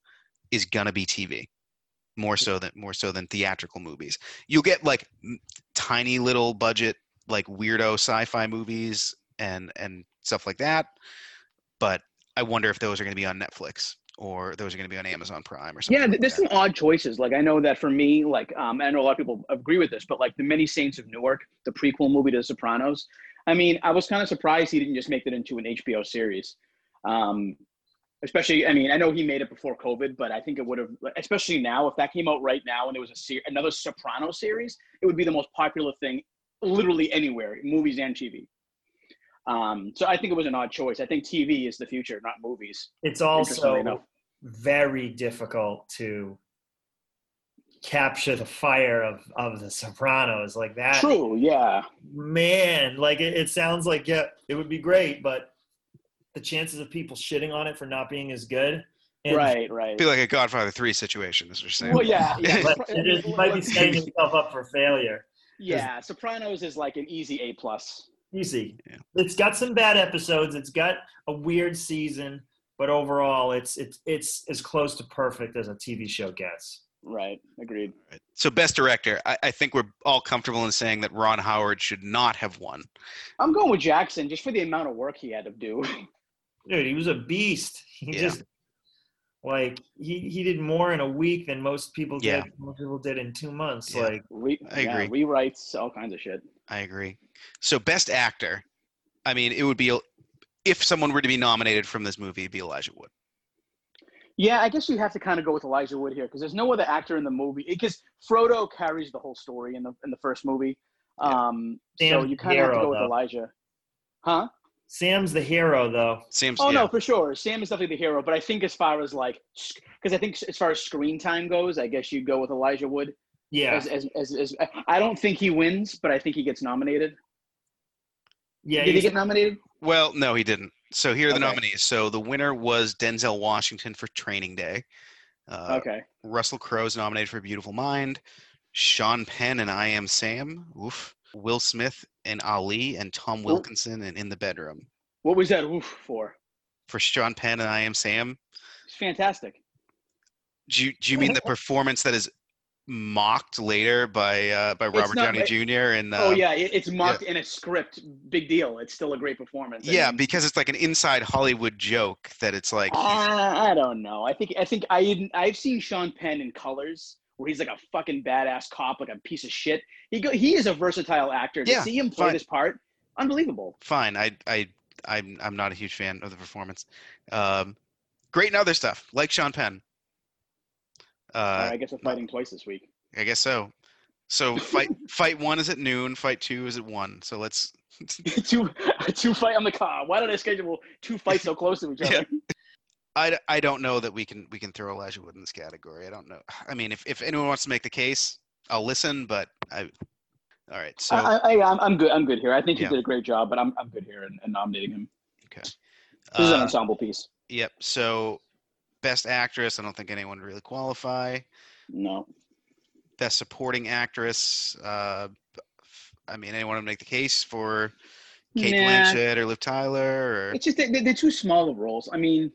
is gonna be TV more so than more so than theatrical movies. You'll get like tiny little budget like weirdo sci-fi movies and and stuff like that, but I wonder if those are going to be on Netflix or those are going to be on Amazon Prime or something. Yeah, there's that. some odd choices. Like I know that for me, like um, I know a lot of people agree with this, but like the Many Saints of Newark, the prequel movie to The Sopranos. I mean, I was kind of surprised he didn't just make it into an HBO series. Um, especially, I mean, I know he made it before COVID, but I think it would have, especially now, if that came out right now and there was a ser- another Soprano series, it would be the most popular thing, literally anywhere, movies and TV. Um, so I think it was an odd choice. I think TV is the future, not movies. It's also very difficult to capture the fire of of the Sopranos like that. True, yeah. man like it, it sounds like yeah it would be great but the chances of people shitting on it for not being as good and Right, right. be like a Godfather three situation, as we're saying. Well, yeah, yeah. (laughs) but it is- you might be setting (laughs) yourself up for failure Yeah, Sopranos is like an easy A plus. Easy Yeah. it's got some bad episodes it's got a weird season but overall it's it's it's as close to perfect as a tv show gets Right, agreed. So best director, I, I think we're all comfortable in saying that Ron Howard should not have won. I'm going with Jackson just for the amount of work he had to do. dude he was a beast he Yeah. just like he, he did more in a week than most people Yeah. did most people did in two months Yeah. like Re- I yeah, agree. rewrites, all kinds of shit. I agree. So best actor, I mean, it would be if someone were to be nominated from this movie, it'd be Elijah Wood. Yeah, I guess you have to kind of go with Elijah Wood here because there's no other actor in the movie. Because Frodo carries the whole story in the in the first movie. Um, so you kind of have to Hero, go with. Elijah. Huh? Sam's the hero though Seems. Oh yeah. no, for sure. Sam is definitely the hero, but I think as far as like, because I think as far as screen time goes, I guess you'd go with Elijah Wood. Yeah As, as, as, as I don't think he wins, but I think he gets nominated. yeah Did he get nominated? Well, no, he didn't. So here are the Okay. nominees. So the winner was Denzel Washington for Training Day. Uh, okay. Russell Crowe's nominated for Beautiful Mind. Sean Penn and I Am Sam. Oof. Will Smith and Ali and Tom Wilkinson and In the Bedroom. What was that oof for? For Sean Penn and I Am Sam. It's fantastic. Do you, do you mean the (laughs) performance that is mocked later by uh, by Robert Downey Jr. and uh, oh yeah, it, it's marked in a script. Big deal. It's still a great performance. I yeah, mean, because it's like an inside Hollywood joke that it's like I, I don't know. I think I think I I've seen Sean Penn in Colors where he's like a fucking badass cop, like a piece of shit. He go he is a versatile actor. To Yeah, see him play fine. this part, unbelievable. fine. I I I'm I'm not a huge fan of the performance. Um, great in other stuff, like Sean Penn. Uh, I guess we're fighting twice this week. I guess so. So fight (laughs) fight one is at noon. Fight two is at one. So let's. (laughs) two two fight on the car. Why did I schedule two fights so close to each (laughs) Yeah. other? I, I don't know that we can we can throw Elijah Wood in this category. I don't know. I mean, if, if anyone wants to make the case, I'll listen. But I. All right. So I, I, I'm, I'm good. I'm good here. I think Yeah. he did a great job, but I'm, I'm good here in, in nominating him. okay. This is an Uh, ensemble piece. Yep. So, best actress. I don't think anyone would really qualify. No. best supporting actress. Uh, I mean, anyone to make the case for Cate Nah. Blanchett or Liv Tyler? Or It's just they, they're too small of roles. I mean,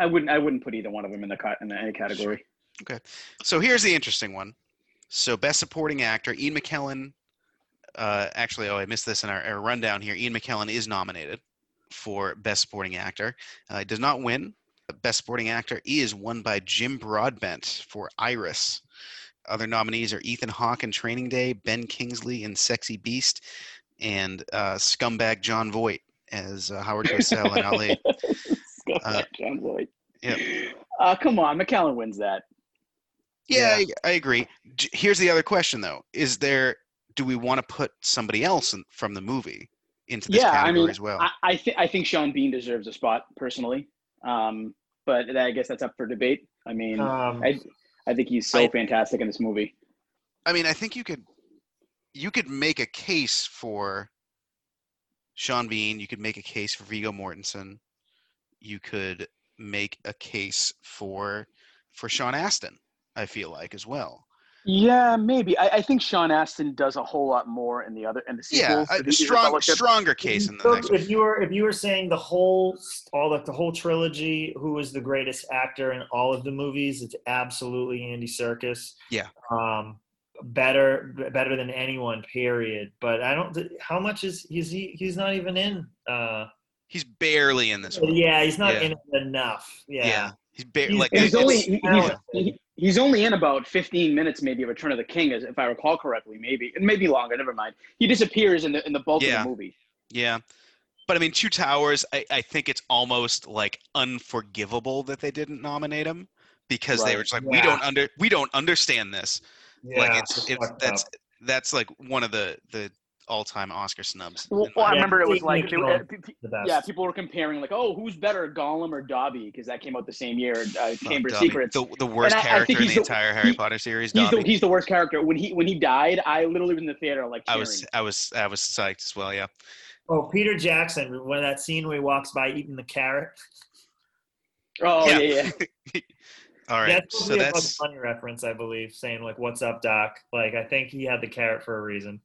I wouldn't I wouldn't put either one of them in the ca- in any category. Okay. So here's the interesting one. So best supporting actor, Ian McKellen. Uh, actually, oh, I missed this in our, our rundown here. Ian McKellen is nominated for best supporting actor. Uh, he does not win. Best supporting actor is won by Jim Broadbent for Iris. Other nominees are Ethan Hawke in Training Day, Ben Kingsley in Sexy Beast, and uh, scumbag Jon Voight as uh, Howard Cosell in Ali. (laughs) Uh, John Lloyd. yep. Uh, come on, McKellen wins that. Yeah, I, I agree. Here's the other question, though: Is there? Do we want to put somebody else in, from the movie into this Yeah, I category mean, as well? I, I think I think Sean Bean deserves a spot personally, um, but I guess that's up for debate. I mean, Um, I I think he's so I- fantastic in this movie. I mean, I think you could you could make a case for Sean Bean. You could make a case for Viggo Mortensen. You could make a case for for Sean Astin. I feel like as well. Yeah, maybe. I, I think Sean Astin does a whole lot more in the other in the Yeah, a strong stronger case in the So next. if you were if you were saying the whole all the, the whole trilogy, who was the greatest actor in all of the movies? It's absolutely Andy Serkis. Yeah. Um, better better than anyone. Period. But I don't. How much is is he? He's not even in. Uh, He's barely in this one. yeah, he's not Yeah. in it enough. Yeah. Yeah, he's barely He's- like he's only he's, he's only in about 15 minutes maybe of Return of the King, as if I recall correctly. Maybe it may be longer. Never mind. He disappears in the in the bulk Yeah. of the movie. Yeah. But I mean, Two Towers, I, I think it's almost like unforgivable that they didn't nominate him because they were just like, we don't under we don't understand this. like Yeah, it's, it's it's that's up. that's like one of the the all time Oscar snubs. Well, well, I remember it was like they were- McKinnon. pe- pe- the best. yeah, people were comparing like, oh, who's better, Gollum or Dobby? Because that came out the same year. Uh, Oh, Cambridge Dobby, Secrets. The, the worst I- I character in the the- entire Harry he- Potter series, He's the, he's the worst character. When he when he died, I literally was in the theater like I was I was I was psyched as well, yeah. Oh, Peter Jackson, when that scene where he walks by eating the carrot. oh Yeah. yeah, yeah. (laughs) All right. that's So supposed to be a that's Bugs Bunny reference, I believe, saying like "What's up, Doc?" Like I think he had the carrot for a reason.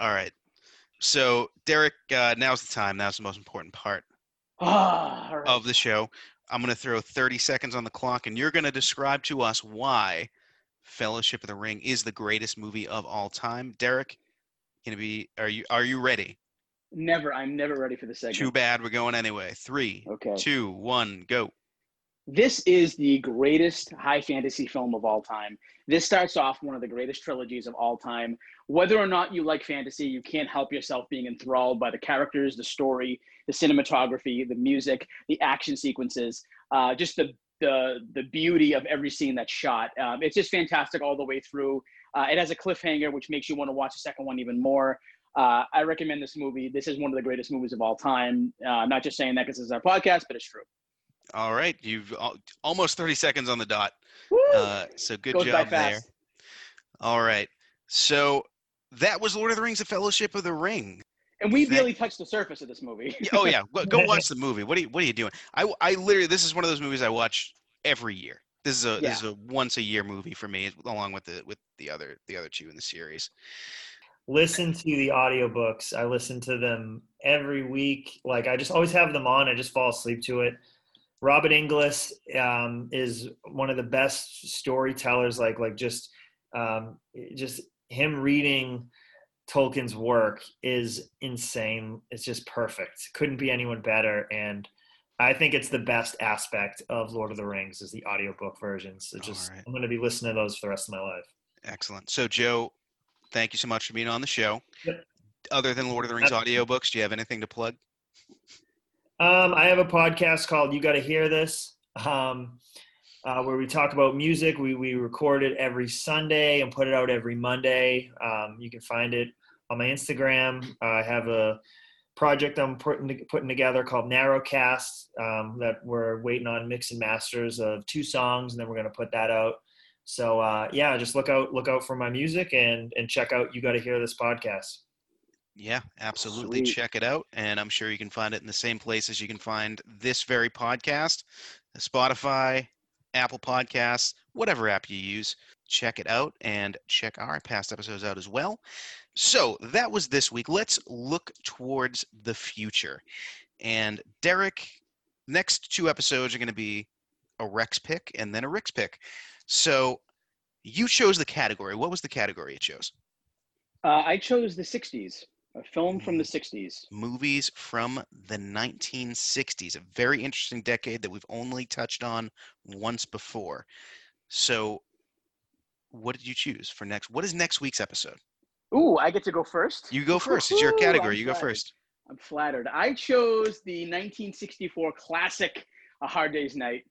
All right. So Derek, uh, now's the time. Now's the most important part. (sighs) Ah, right. of the show. I'm going to throw 30 seconds on the clock, and you're going to describe to us why Fellowship of the Ring is the greatest movie of all time. Derek, to be are you are you ready? Never. I'm never ready for the segment. Too bad, we're going anyway. Three, Okay. two, one, go. This is the greatest high fantasy film of all time. This starts off one of the greatest trilogies of all time. Whether or not you like fantasy, you can't help yourself being enthralled by the characters, the story, the cinematography, the music, the action sequences, uh, just the the the beauty of every scene that's shot. Um, it's just fantastic all the way through. Uh, it has a cliffhanger, which makes you want to watch the second one even more. Uh, I recommend this movie. This is one of the greatest movies of all time. Uh, I'm not just saying that because this is our podcast, but it's true. All right, you've almost 30 seconds on the dot. Uh, so good Goes job there. All right. So that was Lord of the Rings: The Fellowship of the Ring. And we That- barely touched the surface of this movie. (laughs) Oh yeah, go, go watch (laughs) the movie. What are you What are you doing? I I literally this is one of those movies I watch every year. This is a this is a once a year movie for me, along with the with the other the other two in the series. Listen to the audiobooks. I listen to them every week. Like I just always have them on. I just fall asleep to it. Robert Inglis um, is one of the best storytellers. Like like just um, just him reading Tolkien's work is insane. It's just perfect. Couldn't be anyone better. And I think it's the best aspect of Lord of the Rings is the audiobook versions. It's just Alright. I'm going to be listening to those for the rest of my life. Excellent. So Joe, thank you so much for being on the show. Yep. Other than Lord of the Rings audiobooks, do you have anything to plug? Um, I have a podcast called "You Got to Hear This," um, uh, where we talk about music. We we record it every Sunday and put it out every Monday. Um, you can find it on my Instagram. Uh, I have a project I'm putting putting together called Narrowcast um, that we're waiting on mix and masters of two songs, and then we're going to put that out. So uh, yeah, just look out look out for my music and and check out "You Got to Hear This" podcast. Yeah, absolutely. Sweet. Check it out. And I'm sure you can find it in the same places you can find this very podcast Spotify, Apple Podcasts, whatever app you use. Check it out and check our past episodes out as well. So that was this week. Let's look towards the future. And Derek, next two episodes are going to be a Rex pick and then a Rick's pick. So you chose the category. What was the category you chose? Uh, I chose the '60s, a film from the '60s. Movies from the 1960s, a very interesting decade that we've only touched on once before. So, what did you choose for next? What is next week's episode? Ooh, I get to go first. You go first. It's your category. You go first. I'm flattered. I chose the 1964 classic A Hard Day's Night,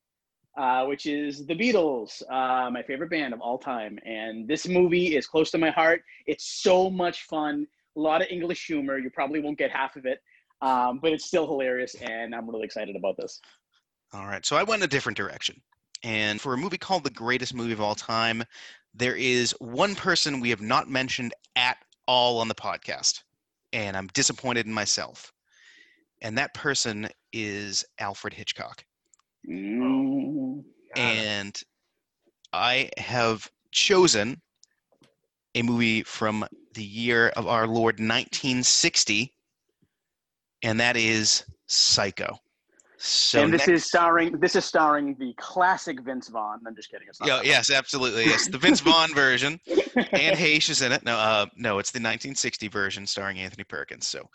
uh, which is The Beatles, uh, my favorite band of all time. And this movie is close to my heart. It's so much fun, a lot of English humor. You probably won't get half of it, um, but it's still hilarious, and I'm really excited about this. All right. So I went a different direction. And for a movie called The Greatest Movie of All Time, there is one person we have not mentioned at all on the podcast. And I'm disappointed in myself. And that person is Alfred Hitchcock. Mm. And I have chosen a movie from the year of our Lord 1960, and that is Psycho. So and this next- is starring. This is starring the classic Vince Vaughn. I'm just kidding. It's not yes, absolutely. Yes, the Vince Vaughn version. (laughs) Anne Heche is in it. No, uh, no, it's the 1960 version starring Anthony Perkins. So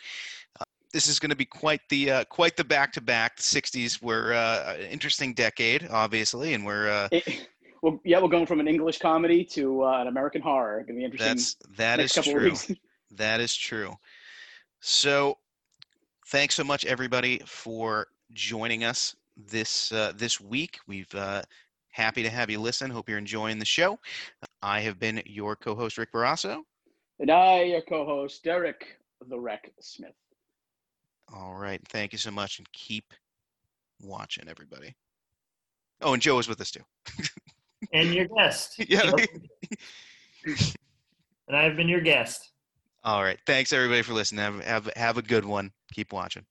uh, this is going to be quite the uh, quite the back to back. The 60s were uh, an interesting decade, obviously, and we're uh, It- well, yeah, we're going from an English comedy to uh, an American horror. Gonna be interesting. that's that is true. (laughs) That is true. So, thanks so much, everybody, for joining us this uh, this week. We've uh, happy to have you listen. Hope you're enjoying the show. I have been your co-host Rick Barrasso. And I, your co-host Derek the Wreck Smith. All right, thank you so much, and keep watching, everybody. Oh, and Joe is with us too. (laughs) And your guest. (laughs) Yeah. and I've been your guest. All right, thanks everybody for listening. Have have have a good one. Keep watching.